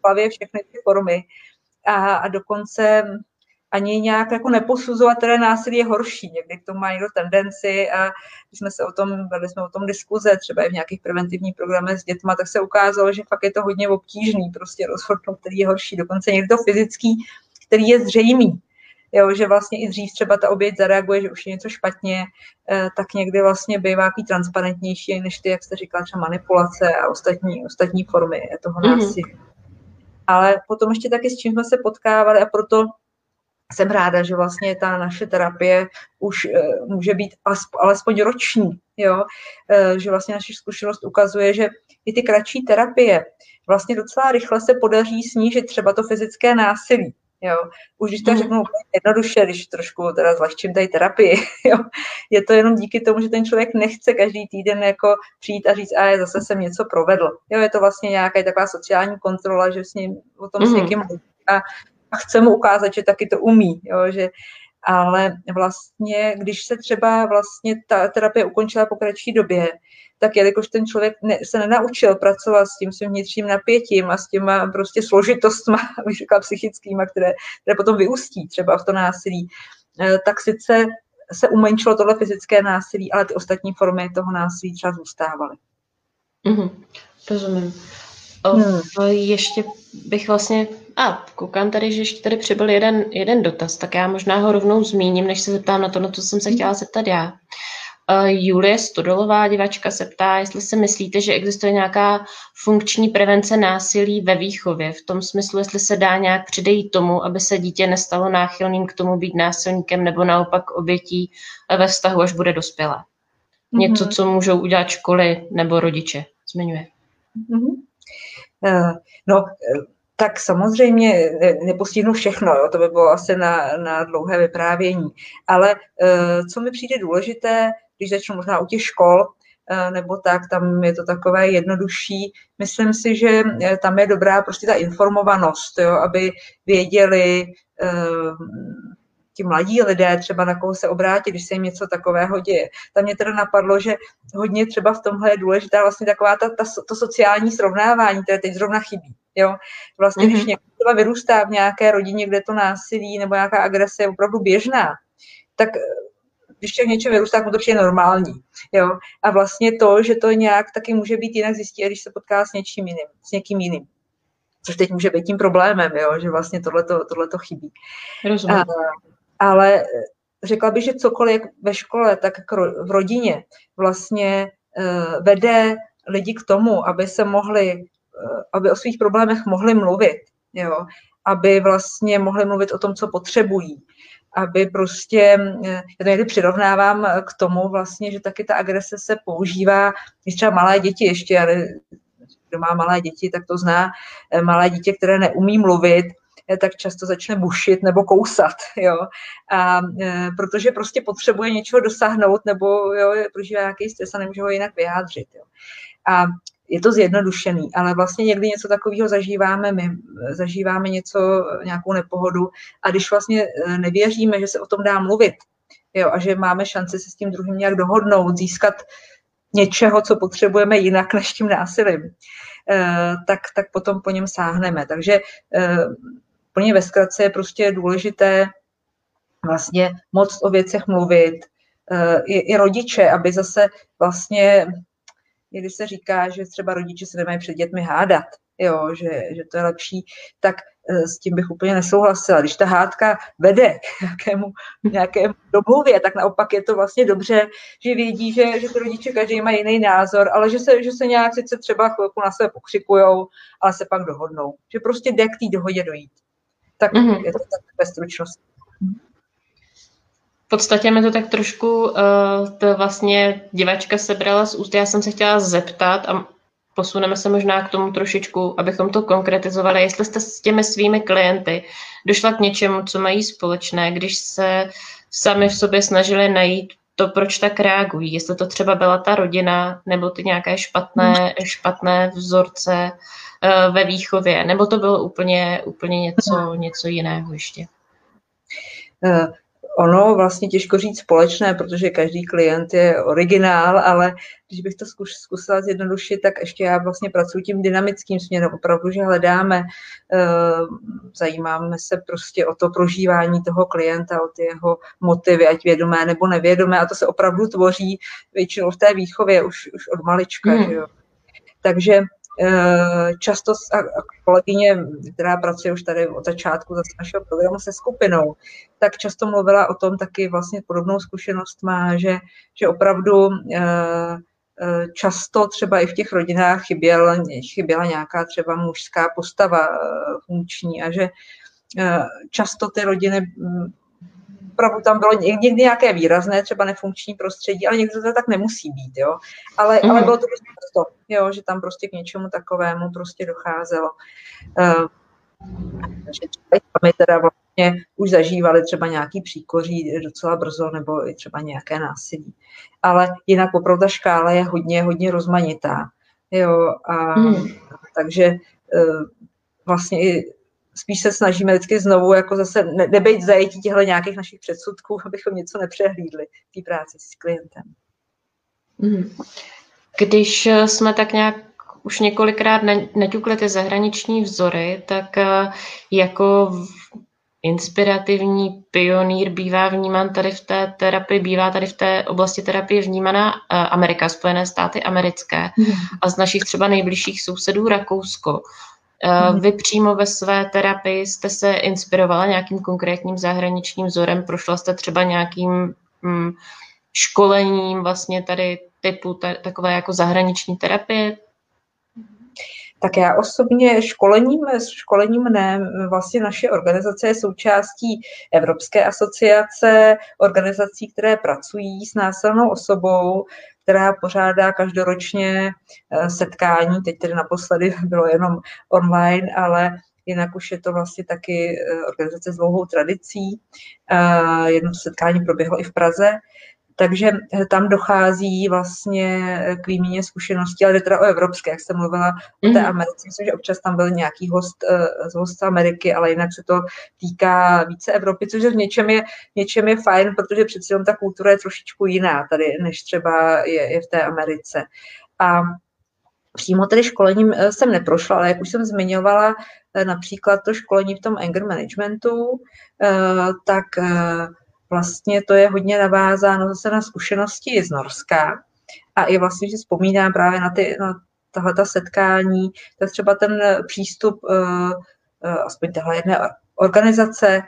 hlavě všechny ty formy a, a dokonce ani nějak jako neposuzovat, které násilí je horší. Někdy k tomu má někdo tendenci a když jsme se o tom, vedli jsme o tom diskuze, třeba i v nějakých preventivních programech s dětma, tak se ukázalo, že fakt je to hodně obtížný prostě rozhodnout, který je horší. Dokonce někdo fyzický, který je zřejmý jo, že vlastně i dřív třeba ta oběť zareaguje, že už je něco špatně, eh, tak někdy vlastně bývá takový transparentnější, než ty, jak jste říkala, třeba manipulace a ostatní, ostatní formy toho mhm. násilí. Mm-hmm. Ale potom ještě taky s čím jsme se potkávali a proto jsem ráda, že vlastně ta naše terapie už uh, může být alespoň roční, jo? Uh, že vlastně naše zkušenost ukazuje, že i ty kratší terapie vlastně docela rychle se podaří snížit třeba to fyzické násilí. Jo. Už když to mm. řeknu jednoduše, když trošku teda zlehčím tady terapii, jo. je to jenom díky tomu, že ten člověk nechce každý týden jako přijít a říct, a je, zase jsem něco provedl. Jo, je to vlastně nějaká taková sociální kontrola, že s ním o tom mm. s mhm. někým a, a chce mu ukázat, že taky to umí, jo, že ale vlastně, když se třeba vlastně ta terapie ukončila po kratší době, tak jelikož ten člověk ne, se nenaučil pracovat s tím svým vnitřním napětím a s těma prostě složitostma, bych řekla psychickýma, které, které potom vyústí třeba v to násilí, eh, tak sice se umenšilo tohle fyzické násilí, ale ty ostatní formy toho násilí třeba zůstávaly. Mm-hmm, rozumím. Hmm. Ještě bych vlastně, a koukám tady, že ještě tady přibyl jeden, jeden dotaz, tak já možná ho rovnou zmíním, než se zeptám na to, na co jsem se chtěla zeptat já. Julie Stodolová, divačka, se ptá, jestli si myslíte, že existuje nějaká funkční prevence násilí ve výchově, v tom smyslu, jestli se dá nějak předejít tomu, aby se dítě nestalo náchylným k tomu být násilníkem nebo naopak obětí ve vztahu, až bude dospělé. Něco, mm-hmm. co můžou udělat školy nebo rodiče, zmiňuje. Mm-hmm. Uh, no, tak samozřejmě nepostihnu všechno, jo, to by bylo asi na, na dlouhé vyprávění. Ale co mi přijde důležité, když začnu možná u těch škol, eh, nebo tak, tam je to takové jednodušší. Myslím si, že eh, tam je dobrá prostě ta informovanost, jo, aby věděli eh, ti mladí lidé třeba na koho se obrátit, když se jim něco takového děje. Tam mě teda napadlo, že hodně třeba v tomhle je důležitá vlastně taková ta, ta, to sociální srovnávání, které teď zrovna chybí. Jo? Vlastně, mm-hmm. když mhm. někdo třeba vyrůstá v nějaké rodině, kde to násilí nebo nějaká agrese je opravdu běžná, tak když člověk něčem vyrůstá, tak mu to je normální. Jo? A vlastně to, že to nějak taky může být jinak zjistí, když se potká s něčím jiným, s někým jiným. Což teď může být tím problémem, jo? že vlastně tohle to chybí. Rozumím. A, ale řekla bych, že cokoliv ve škole, tak v rodině vlastně uh, vede lidi k tomu, aby se mohli, uh, aby o svých problémech mohli mluvit, jo? aby vlastně mohli mluvit o tom, co potřebují, aby prostě, eh, já to někdy přirovnávám k tomu vlastně, že taky ta agrese se používá, když třeba malé děti ještě, ale kdo má malé děti, tak to zná, eh, malé dítě, které neumí mluvit, eh, tak často začne bušit nebo kousat, jo. A e, protože prostě potřebuje něčeho dosáhnout nebo jo, prožívá nějaký stres a nemůže ho jinak vyjádřit, jo. A je to zjednodušený, ale vlastně někdy něco takového zažíváme my, zažíváme něco, nějakou nepohodu a když vlastně eh, nevěříme, že se o tom dá mluvit jo, a že máme šanci se s tím druhým nějak dohodnout, získat něčeho, co potřebujeme jinak než tím násilím, eh, tak, tak potom po něm sáhneme. Takže eh, plně ve zkratce je prostě důležité vlastně moc o věcech mluvit, i, i rodiče, aby zase vlastně když se říká, že třeba rodiče se nemají před dětmi hádat, jo, že, že to je lepší, tak eh, s tím bych úplně nesouhlasila. Když ta hádka vede k nějakému, nějakému domluvě, tak naopak je to vlastně dobře, že vědí, že, že ty rodiče každý má jiný názor, ale že se, že se nějak sice třeba chvilku na sebe pokřikujou, ale se pak dohodnou. Že prostě jde k té dohodě dojít. Tak mm-hmm. je to tak ve stručnosti. V podstatě mi to tak trošku uh, to vlastně divačka sebrala z úst. Já jsem se chtěla zeptat a posuneme se možná k tomu trošičku, abychom to konkretizovali. Jestli jste s těmi svými klienty došla k něčemu, co mají společné, když se sami v sobě snažili najít to, proč tak reagují. Jestli to třeba byla ta rodina, nebo ty nějaké špatné, špatné vzorce uh, ve výchově, nebo to bylo úplně, úplně něco, něco jiného ještě. Uh, ono vlastně těžko říct společné, protože každý klient je originál, ale když bych to zkus, zkusila zjednodušit, tak ještě já vlastně pracuji tím dynamickým směrem, opravdu, že hledáme, eh, zajímáme se prostě o to prožívání toho klienta, o ty jeho motivy, ať vědomé nebo nevědomé a to se opravdu tvoří většinou v té výchově už, už od malička. Hmm. Že jo. Takže Eh, často kolegyně, která pracuje už tady od začátku zase našeho programu se skupinou, tak často mluvila o tom taky vlastně podobnou zkušenost má, že, že opravdu eh, eh, často třeba i v těch rodinách chyběl, chyběla nějaká třeba mužská postava funkční a že často ty rodiny hm, opravdu tam bylo někdy nějaké výrazné, třeba nefunkční prostředí, ale někdy to tak nemusí být, jo. Ale, mm. ale bylo to prostě to, jo, že tam prostě k něčemu takovému prostě docházelo. Uh, že my teda vlastně už zažívali třeba nějaký příkoří docela brzo, nebo i třeba nějaké násilí. Ale jinak opravdu ta škála je hodně, hodně rozmanitá. Jo, a mm. takže uh, vlastně i spíš se snažíme vždycky znovu jako zase ne, nebejt zajetí těchto nějakých našich předsudků, abychom něco nepřehlídli v té práci s klientem. Mhm. Když eh, jsme tak nějak už několikrát neťukli ty zahraniční vzory, tak eh, jako inspirativní pionýr bývá vnímán tady v té terapii, bývá tady v té oblasti terapie vnímaná eh, Amerika, Spojené státy americké mm. a z našich třeba nejbližších sousedů Rakousko. Hmm. Vy přímo ve své terapii jste se inspirovala nějakým konkrétním zahraničním vzorem? Prošla jste třeba nějakým hm, školením vlastně tady typu ta, takové jako zahraniční terapie? Tak já osobně školením, školením ne, vlastně naše organizace je součástí Evropské asociace organizací, které pracují s násilnou osobou, která pořádá každoročně eh, setkání, teď tedy naposledy bylo jenom online, ale jinak už je to vlastně taky eh, organizace s dlouhou tradicí. Eh, jedno setkání proběhlo i v Praze takže eh, tam dochází vlastně eh, k výměně zkušeností, ale teda o evropské, jak jsem mluvila mm. o té mhm. Americe. Myslím, že občas tam byl nějaký host eh, z host Ameriky, ale jinak se to týká více Evropy, což v něčem je, něčem je fajn, protože přeci jenom ta kultura je trošičku jiná tady, než třeba je, je v té Americe. A Přímo tedy školením jsem neprošla, ale jak už jsem zmiňovala, například to školení v tom anger managementu, tak vlastně to je hodně navázáno zase na zkušenosti z Norska a i vlastně, že vzpomínám právě na, ty, na tahle setkání, tak třeba ten přístup, uh, uh, aspoň tahle jedné organizace,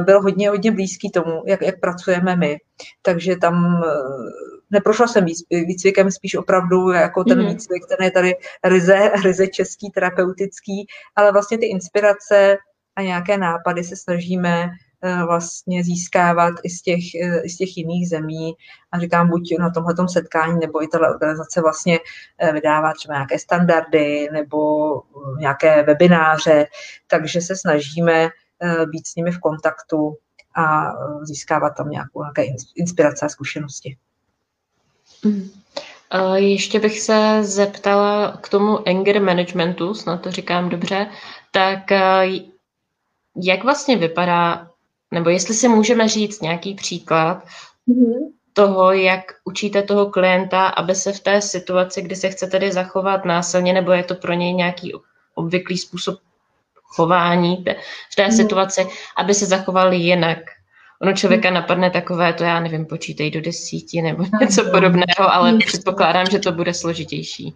byl hodně, hodně blízký tomu, jak, jak pracujeme my. Takže tam neprošla jsem výcvikem, spíš opravdu jako ten mm. výcvik, ten je tady ryze, ryze český, terapeutický, ale vlastně ty inspirace a nějaké nápady se snažíme Eh, vlastně získávat i z těch, eh, i z těch jiných zemí. A říkám, buď na tomhle setkání, nebo i tato organizace vlastně eh, vydává třeba nějaké standardy nebo nějaké webináře, takže se snažíme být s nimi v kontaktu a získávat tam nějakou, nějaké inspirace a zkušenosti. Mm. Ještě bych se zeptala k tomu anger managementu, snad to říkám dobře, tak jak vlastně vypadá nebo jestli si můžeme říct nějaký příklad mm-hmm. toho, jak učíte toho klienta, aby se v té situaci, kdy se chce tedy zachovat násilně, nebo je to pro něj nějaký obvyklý způsob chování v té mm-hmm. situaci, aby se zachovali jinak. Ono člověka mm-hmm. napadne takové, to já nevím, počítej do desíti nebo něco podobného, ale předpokládám, že to bude složitější.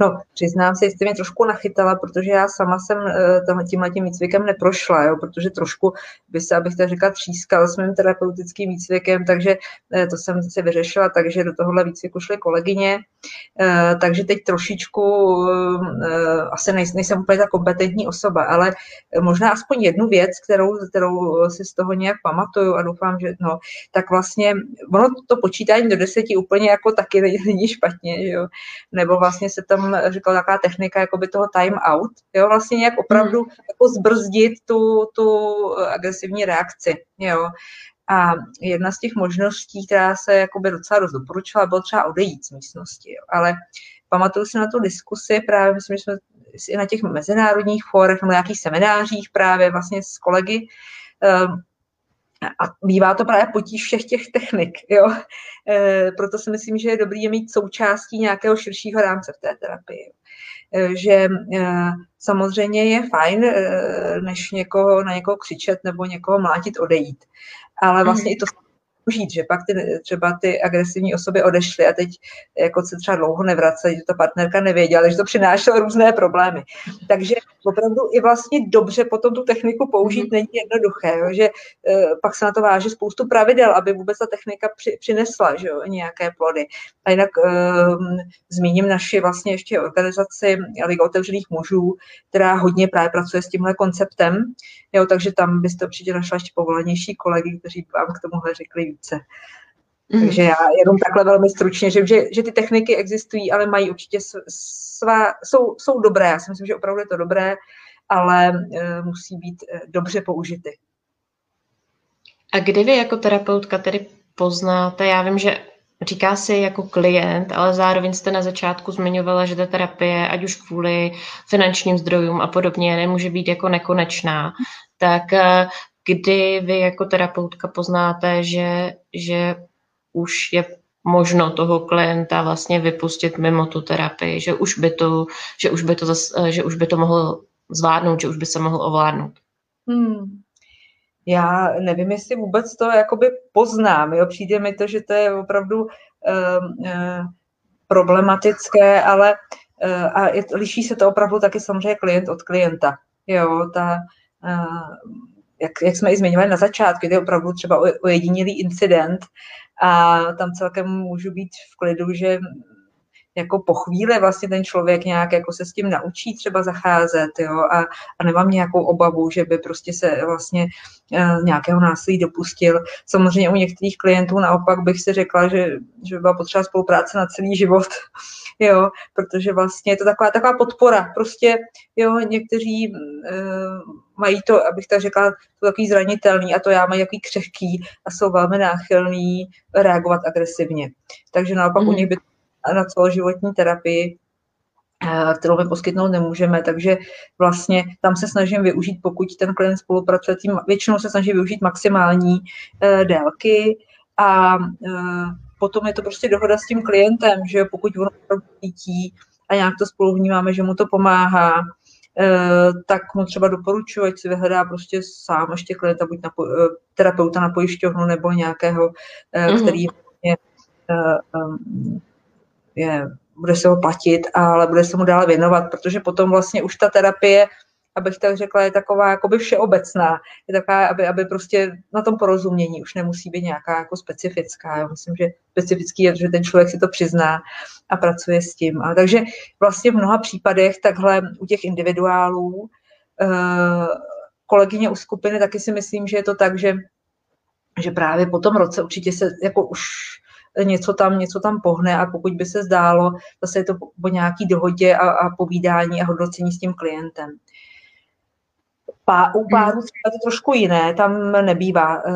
No, přiznám se, jste mě trošku nachytala, protože já sama jsem uh, tímhle tím výcvikem neprošla, jo, protože trošku by se, abych tak řekla, třískal s mým terapeutickým výcvikem, takže uh, to jsem si vyřešila, takže do tohohle výcviku šly kolegyně, uh, takže teď trošičku, asi nejsem úplně ta kompetentní osoba, ale možná aspoň jednu věc, kterou, kterou si z toho nějak pamatuju a doufám, že no, tak vlastně ono to počítání do deseti úplně jako taky není špatně, že jo? nebo vlastně se tam říkala taková technika jako by toho time out, jo? vlastně nějak opravdu hmm. jako zbrzdit tu, tu agresivní reakci, jo. A jedna z těch možností, která se jakoby docela dost doporučila, bylo třeba odejít z místnosti. Jo. Ale pamatuju si na tu diskusi, právě myslím, že jsme i na těch mezinárodních fórech nebo nějakých seminářích právě vlastně s kolegy, um, a bývá to právě potíž všech těch technik, jo. E, proto si myslím, že je dobrý je mít součástí nějakého širšího rámce v té terapii. E, že e, samozřejmě je fajn, e, než někoho, na někoho křičet nebo někoho mlátit, odejít. Ale vlastně mm. i to žít, že pak ty, třeba ty agresivní osoby odešly a teď jako se třeba dlouho nevracejí, že ta partnerka nevěděla, že to přinášelo různé problémy. Takže opravdu i vlastně dobře potom tu techniku použít mm-hmm. není jednoduché, jo, že uh, pak se na to váží spoustu pravidel, aby vůbec ta technika při, přinesla že jo, nějaké plody. A jinak uh, zmíním naši vlastně ještě organizaci Liga otevřených mužů, která hodně právě pracuje s tímhle konceptem, jo, takže tam byste určitě našla ještě povolenější kolegy, kteří vám k tomuhle řekli více. Mm. Takže já jenom takhle velmi stručně, že, že, že ty techniky existují, ale mají určitě svá, jsou, jsou dobré. Já si myslím, že opravdu je to dobré, ale uh, musí být uh, dobře použity. A kdy vy jako terapeutka tedy poznáte, já vím, že říká si jako klient, ale zároveň jste na začátku zmiňovala, že ta terapie, ať už kvůli finančním zdrojům a podobně, nemůže být jako nekonečná. Tak eh, kdy vy jako terapeutka poznáte, že, že už je možno toho klienta vlastně vypustit mimo tu terapii, že už by to, že už by to, zas, že už by to mohl zvládnout, že už by se mohl ovládnout. Hmm. Já nevím, jestli vůbec to jakoby poznám. Jo? Přijde mi to, že to je opravdu uh, uh, problematické, ale uh, a liší se to opravdu taky samozřejmě klient od klienta. Jo, ta, uh, jak, jak jsme i zmiňovali na začátku, je opravdu třeba ojedinělý incident a tam celkem můžu být v klidu, že jako po chvíli vlastně ten člověk nějak jako se s tím naučí třeba zacházet, jo, a, a nemám nějakou obavu, že by prostě se vlastně uh, nějakého násilí dopustil. Samozřejmě u některých klientů naopak bych si řekla, že, že by byla potřeba spolupráce na celý život, jo, protože vlastně je to taková, taková podpora. Prostě, jo, někteří uh, mají to, abych tak řekla, to takový zranitelný a to já mají takový křehký a jsou velmi náchylní reagovat agresivně. Takže naopak mm. u mhm. nich by na celoživotní terapii, eh, kterou my poskytnout nemůžeme, takže vlastně tam se snažím využít, pokud ten klient spolupracuje, tím většinou se snažím využít maximální uh, délky a uh, potom je to prostě dohoda s tím klientem, že pokud on cítí a nějak to spolu vnímáme, že mu to pomáhá, tak mu třeba doporučuji, ať si vyhledá prostě sám ještě klienta, buď na, terapeuta na pojišťovnu nebo nějakého, mm-hmm. který je je, bude se ho platit, ale bude se mu dále věnovat, protože potom vlastně už ta terapie, abych tak řekla, je taková jakoby všeobecná. Je taková, aby, aby prostě na tom porozumění už nemusí být nějaká jako specifická. Já myslím, že specifický je, že ten člověk si to přizná a pracuje s tím. A takže vlastně v mnoha případech takhle u těch individuálů eh, kolegyně u skupiny taky si myslím, že je to tak, že, že právě po tom roce určitě se jako už něco tam, něco tam pohne a pokud by se zdálo, zase je to po nějaký dohodě a, a povídání a hodnocení s tím klientem. Pá, u párů třeba je to trošku jiné, tam nebývá uh,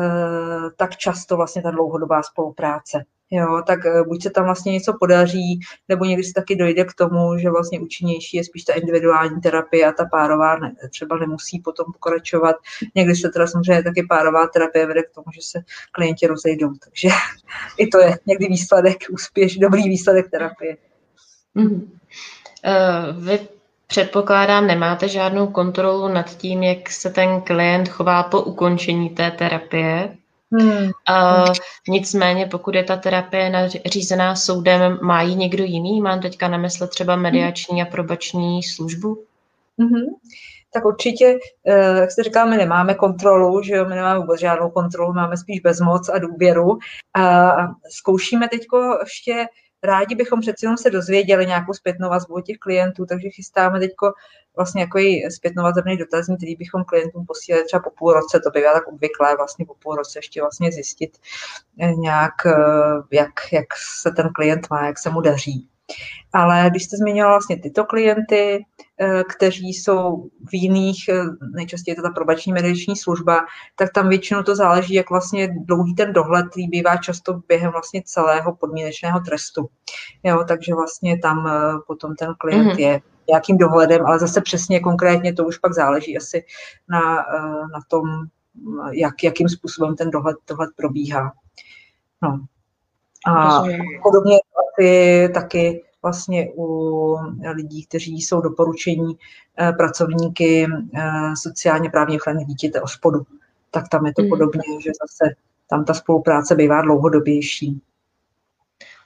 tak často vlastně ta dlouhodobá spolupráce. Jo, tak uh, buď se tam vlastně něco podaří, nebo někdy se taky dojde k tomu, že vlastně účinnější je spíš ta individuální terapie a ta párová ne, třeba nemusí potom pokračovat. Někdy se teda samozřejmě taky párová terapie vede k tomu, že se klienti rozejdou, takže i to je někdy výsledek, úspěš, dobrý výsledek terapie. Mm-hmm. Uh, vy Předpokládám, nemáte žádnou kontrolu nad tím, jak se ten klient chová po ukončení té terapie. Hmm. Uh, nicméně, pokud je ta terapie nařízená soudem, má ji někdo jiný? Mám teďka na mysli třeba mediační a probační službu? Mm-hmm. Tak určitě, eh, jak jste říkal, my nemáme kontrolu, že jo, my nemáme vůbec žádnou kontrolu, máme spíš bezmoc a důvěru. A zkoušíme teď ještě rádi bychom přeci jenom se dozvěděli nějakou zpětnou vazbu od těch klientů, takže chystáme teď vlastně jako zpětnovazebný dotazník, který bychom klientům posílali třeba po půl roce, to bývá tak obvyklé vlastně po půl roce ještě vlastně zjistit eh, nějak, eh, jak, jak se ten klient má, jak se mu daří. Ale když jste zmínila vlastně tyto klienty, eh, kteří jsou v jiných, nejčastěji je to ta probační mediční služba, tak tam většinou to záleží, jak vlastně dlouhý ten dohled, který bývá často během vlastně celého podmínečného trestu. Jo, takže vlastně tam potom ten klient mm-hmm. je nějakým dohledem, ale zase přesně konkrétně to už pak záleží asi na, eh, na tom, jak, jakým způsobem ten dohled, dohled probíhá. No. A podobně taky, taky vlastně u lidí, kteří jsou doporučení eh, pracovníky eh, sociálně právně ochrany dítěte o spodu, tak tam je to mm. podobně, že zase tam ta spolupráce bývá dlouhodobější.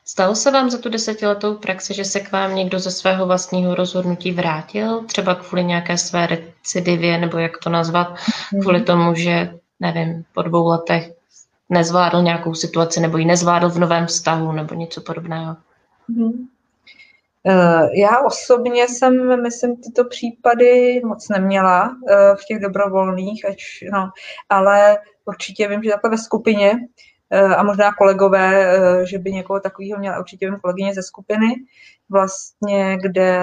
Stalo se vám za tu desetiletou praxi, že se k vám někdo ze svého vlastního rozhodnutí vrátil, třeba kvůli nějaké své recidivě, nebo jak to nazvat, mm. kvůli tomu, že, nevím, po dvou letech nezvládl nějakou situaci, nebo ji nezvládl v novém vztahu, nebo něco podobného? Mm. Já osobně jsem, myslím, tyto případy moc neměla eh, v těch dobrovolných, ať, no, ale určitě vím, že takhle ve skupině Eh, a možná kolegové, že by někoho takového měla určitě vím kolegyně ze skupiny, vlastně, kde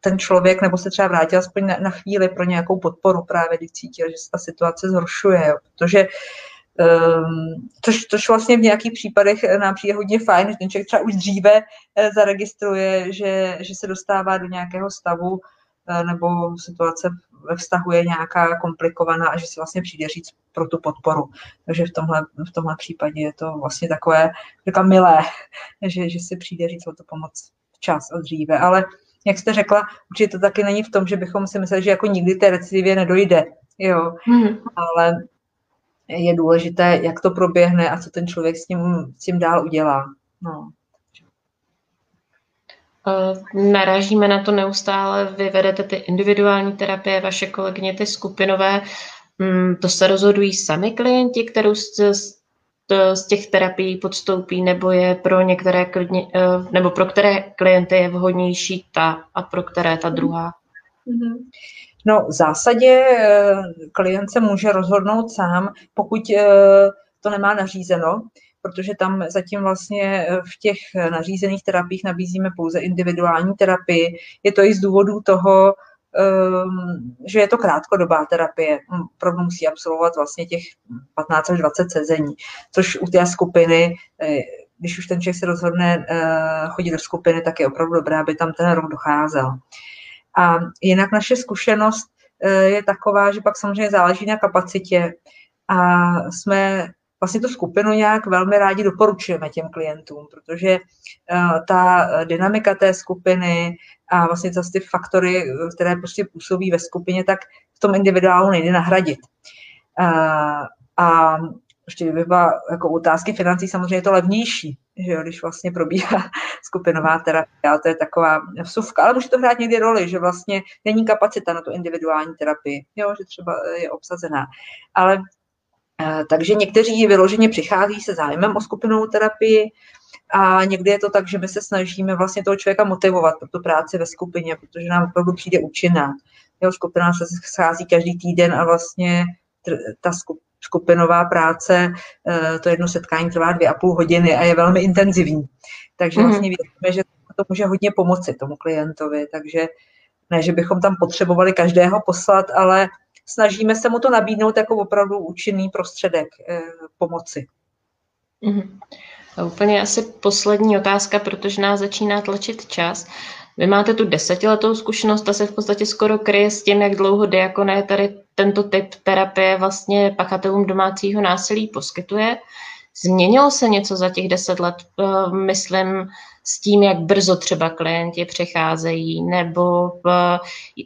ten člověk nebo se třeba vrátil aspoň na, na chvíli pro nějakou podporu právě, když cítil, že se ta situace zhoršuje, jo. protože což, což vlastně v nějakých případech nám přijde hodně fajn, že ten člověk třeba už dříve zaregistruje, že, že se dostává do nějakého stavu nebo situace ve vztahu je nějaká komplikovaná a že si vlastně přijde říct pro tu podporu. Takže v tomhle, v tomhle případě je to vlastně takové, říkám, milé, že, že si přijde říct o to pomoc včas a dříve. Ale jak jste řekla, určitě to taky není v tom, že bychom si mysleli, že jako nikdy té recidivě nedojde. Jo, hmm. ale je důležité, jak to proběhne a co ten člověk s tím, s tím dál udělá. No. Narážíme na to neustále, vy vedete ty individuální terapie, vaše kolegyně ty skupinové. Mm, to se rozhodují sami klienti, kterou z, z těch terapií podstoupí, nebo je pro některé klidně, eh, nebo pro které klienty je vhodnější ta a pro které ta druhá? Mm-hmm. No, v zásadě eh, klient se může rozhodnout sám, pokud eh, to nemá nařízeno protože tam zatím vlastně eh, v těch nařízených terapiích nabízíme pouze individuální terapii. Je to i z důvodu toho, ehm, že je to krátkodobá terapie. Opravdu musí absolvovat vlastně těch 15 až 20 sezení, což u té skupiny, když už ten člověk se rozhodne chodit do skupiny, tak je opravdu dobré, aby tam ten rok docházel. A jinak naše zkušenost je taková, že pak samozřejmě záleží na kapacitě a jsme vlastně tu skupinu nějak velmi rádi doporučujeme těm klientům, protože uh, ta dynamika té skupiny a vlastně zase ty faktory, které prostě působí ve skupině, tak v tom individuálu nejde nahradit. Uh, a ještě kdyby byla jako otázky financí, samozřejmě je to levnější, že jo, když vlastně probíhá skupinová terapie, ale to je taková vsuvka, ale může to hrát někdy roli, že vlastně není kapacita na tu individuální terapii, jo, že třeba je obsazená. Ale Eh, takže někteří vyloženě přichází se zájmem o skupinovou terapii a někdy je to tak, že my se snažíme vlastně toho člověka motivovat pro tu práci ve skupině, protože nám opravdu přijde účinná. Jeho skupina se schází každý týden a vlastně ta skupinová práce, eh, to jedno setkání trvá dvě a půl hodiny a je velmi intenzivní. Takže mhm. vlastně věříme, že to může hodně pomoci tomu klientovi, takže ne, že bychom tam potřebovali každého poslat, ale snažíme se mu to nabídnout jako opravdu účinný prostředek eh, pomoci. Mm-hmm. A úplně asi poslední otázka, protože nás začíná tlačit čas. Vy máte tu desetiletou zkušenost, ta se v podstatě skoro kryje s tím, jak dlouho diakoné tady tento typ terapie vlastně pachatelům domácího násilí poskytuje. Změnilo se něco za těch deset let, eh, myslím, s tím, jak brzo třeba klienti přecházejí, nebo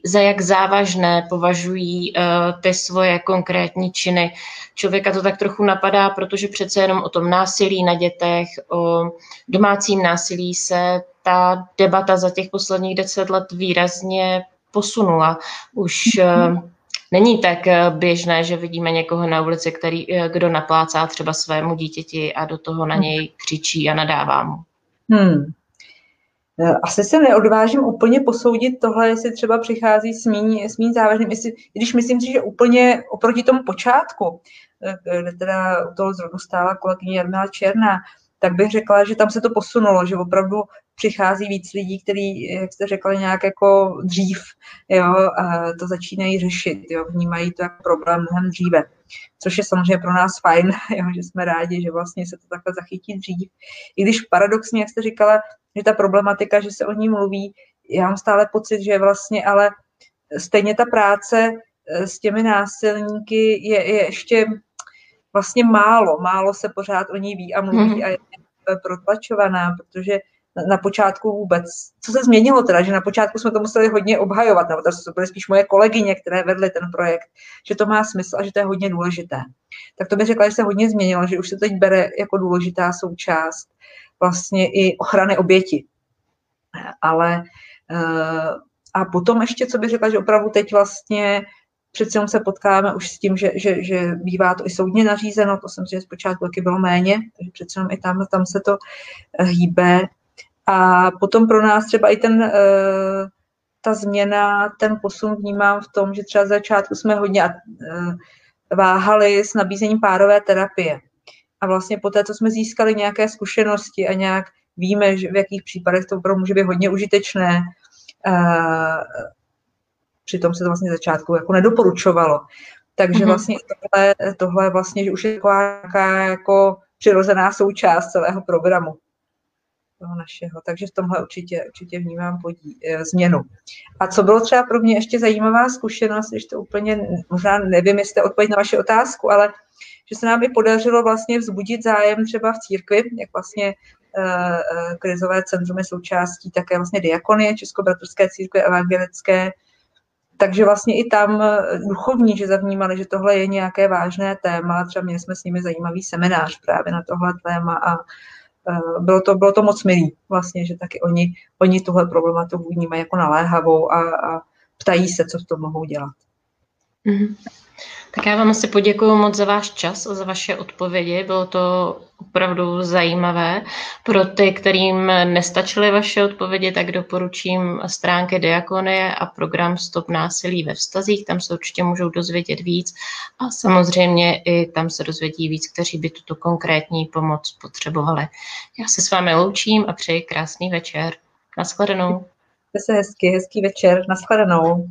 za jak závažné považují eh, ty svoje konkrétní činy. Člověka to tak trochu napadá, protože přece jenom o tom násilí na dětech, o domácím násilí se ta debata za těch posledních deset let výrazně posunula. Už mm-hmm Není tak eh, běžné, že vidíme někoho na ulici, který, eh, kdo naplácá třeba svému dítěti a do toho na něj křičí a nadává mu. Hmm. Asi se neodvážím úplně posoudit tohle, jestli třeba přichází s méně, s závažným, jestli, když myslím si, že úplně oproti tomu počátku, kde teda u toho zrodu stála kolegyně Jarmila Černá, tak bych řekla, že tam se to posunulo, že opravdu přichází víc lidí, kteří, jak jste řekli, nějak jako dřív jo, to začínají řešit, jo, vnímají to jako problém mnohem dříve, což je samozřejmě pro nás fajn, jo, že jsme rádi, že vlastně se to takhle zachytí dřív. I když paradoxně, jak jste říkala, že ta problematika, že se o ní mluví, já mám stále pocit, že vlastně ale stejně ta práce eh, s těmi násilníky je, je ještě vlastně málo, málo se pořád o ní ví a mluví mm. a je protlačovaná, protože na počátku vůbec. Co se změnilo teda, že na počátku jsme to museli hodně obhajovat, nebo to byly spíš moje kolegyně, které vedly ten projekt, že to má smysl a že to je hodně důležité. Tak to bych řekla, že se hodně změnilo, že už se teď bere jako důležitá součást vlastně i ochrany oběti. Ale eh, a potom ještě, co bych řekla, že opravdu teď vlastně přeci jenom se potkáme už s tím, že, že, že bývá to i soudně nařízeno, to jsem si zpočátku taky bylo méně, takže přeci jenom i tam, tam se to eh, hýbe. A potom pro nás třeba i ten, eh, ta změna, ten posun vnímám v tom, že třeba z začátku jsme hodně eh, váhali s nabízením párové terapie. A vlastně po té, co jsme získali nějaké zkušenosti a nějak víme, že v jakých případech to opravdu může být hodně užitečné, přitom se to vlastně začátku jako nedoporučovalo. Takže mm-hmm. vlastně tohle, tohle vlastně, že už je taková jako přirozená součást celého programu toho našeho. Takže v tomhle určitě, určitě vnímám podí, e, změnu. A co bylo třeba pro mě ještě zajímavá zkušenost, když to úplně, možná nevím, jestli odpověď na vaši otázku, ale že se nám i podařilo vlastně vzbudit zájem třeba v církvi, jak vlastně e, e, krizové centrum je součástí také vlastně diakonie Českobratrské církve evangelické, takže vlastně i tam duchovní, že zavnímali, že tohle je nějaké vážné téma, třeba měli jsme s nimi zajímavý seminář právě na tohle téma a Eh, bylo to, bylo to moc milý vlastně, že taky oni, oni tuhle problematiku vnímají jako naléhavou a, a ptají se, co s tom mohou dělat. Mm-hmm. Tak já vám asi poděkuji moc za váš čas a za vaše odpovědi. Bylo to opravdu zajímavé. Pro ty, kterým nestačily vaše odpovědi, tak doporučím stránky Diakonie a program Stop násilí ve vztazích. Tam se určitě můžou dozvědět víc a samozřejmě i tam se dozvědí víc, kteří by tuto konkrétní pomoc potřebovali. Já se s vámi loučím a přeji krásný večer. Naschledanou. Se hezky, hezký večer. Naschledanou.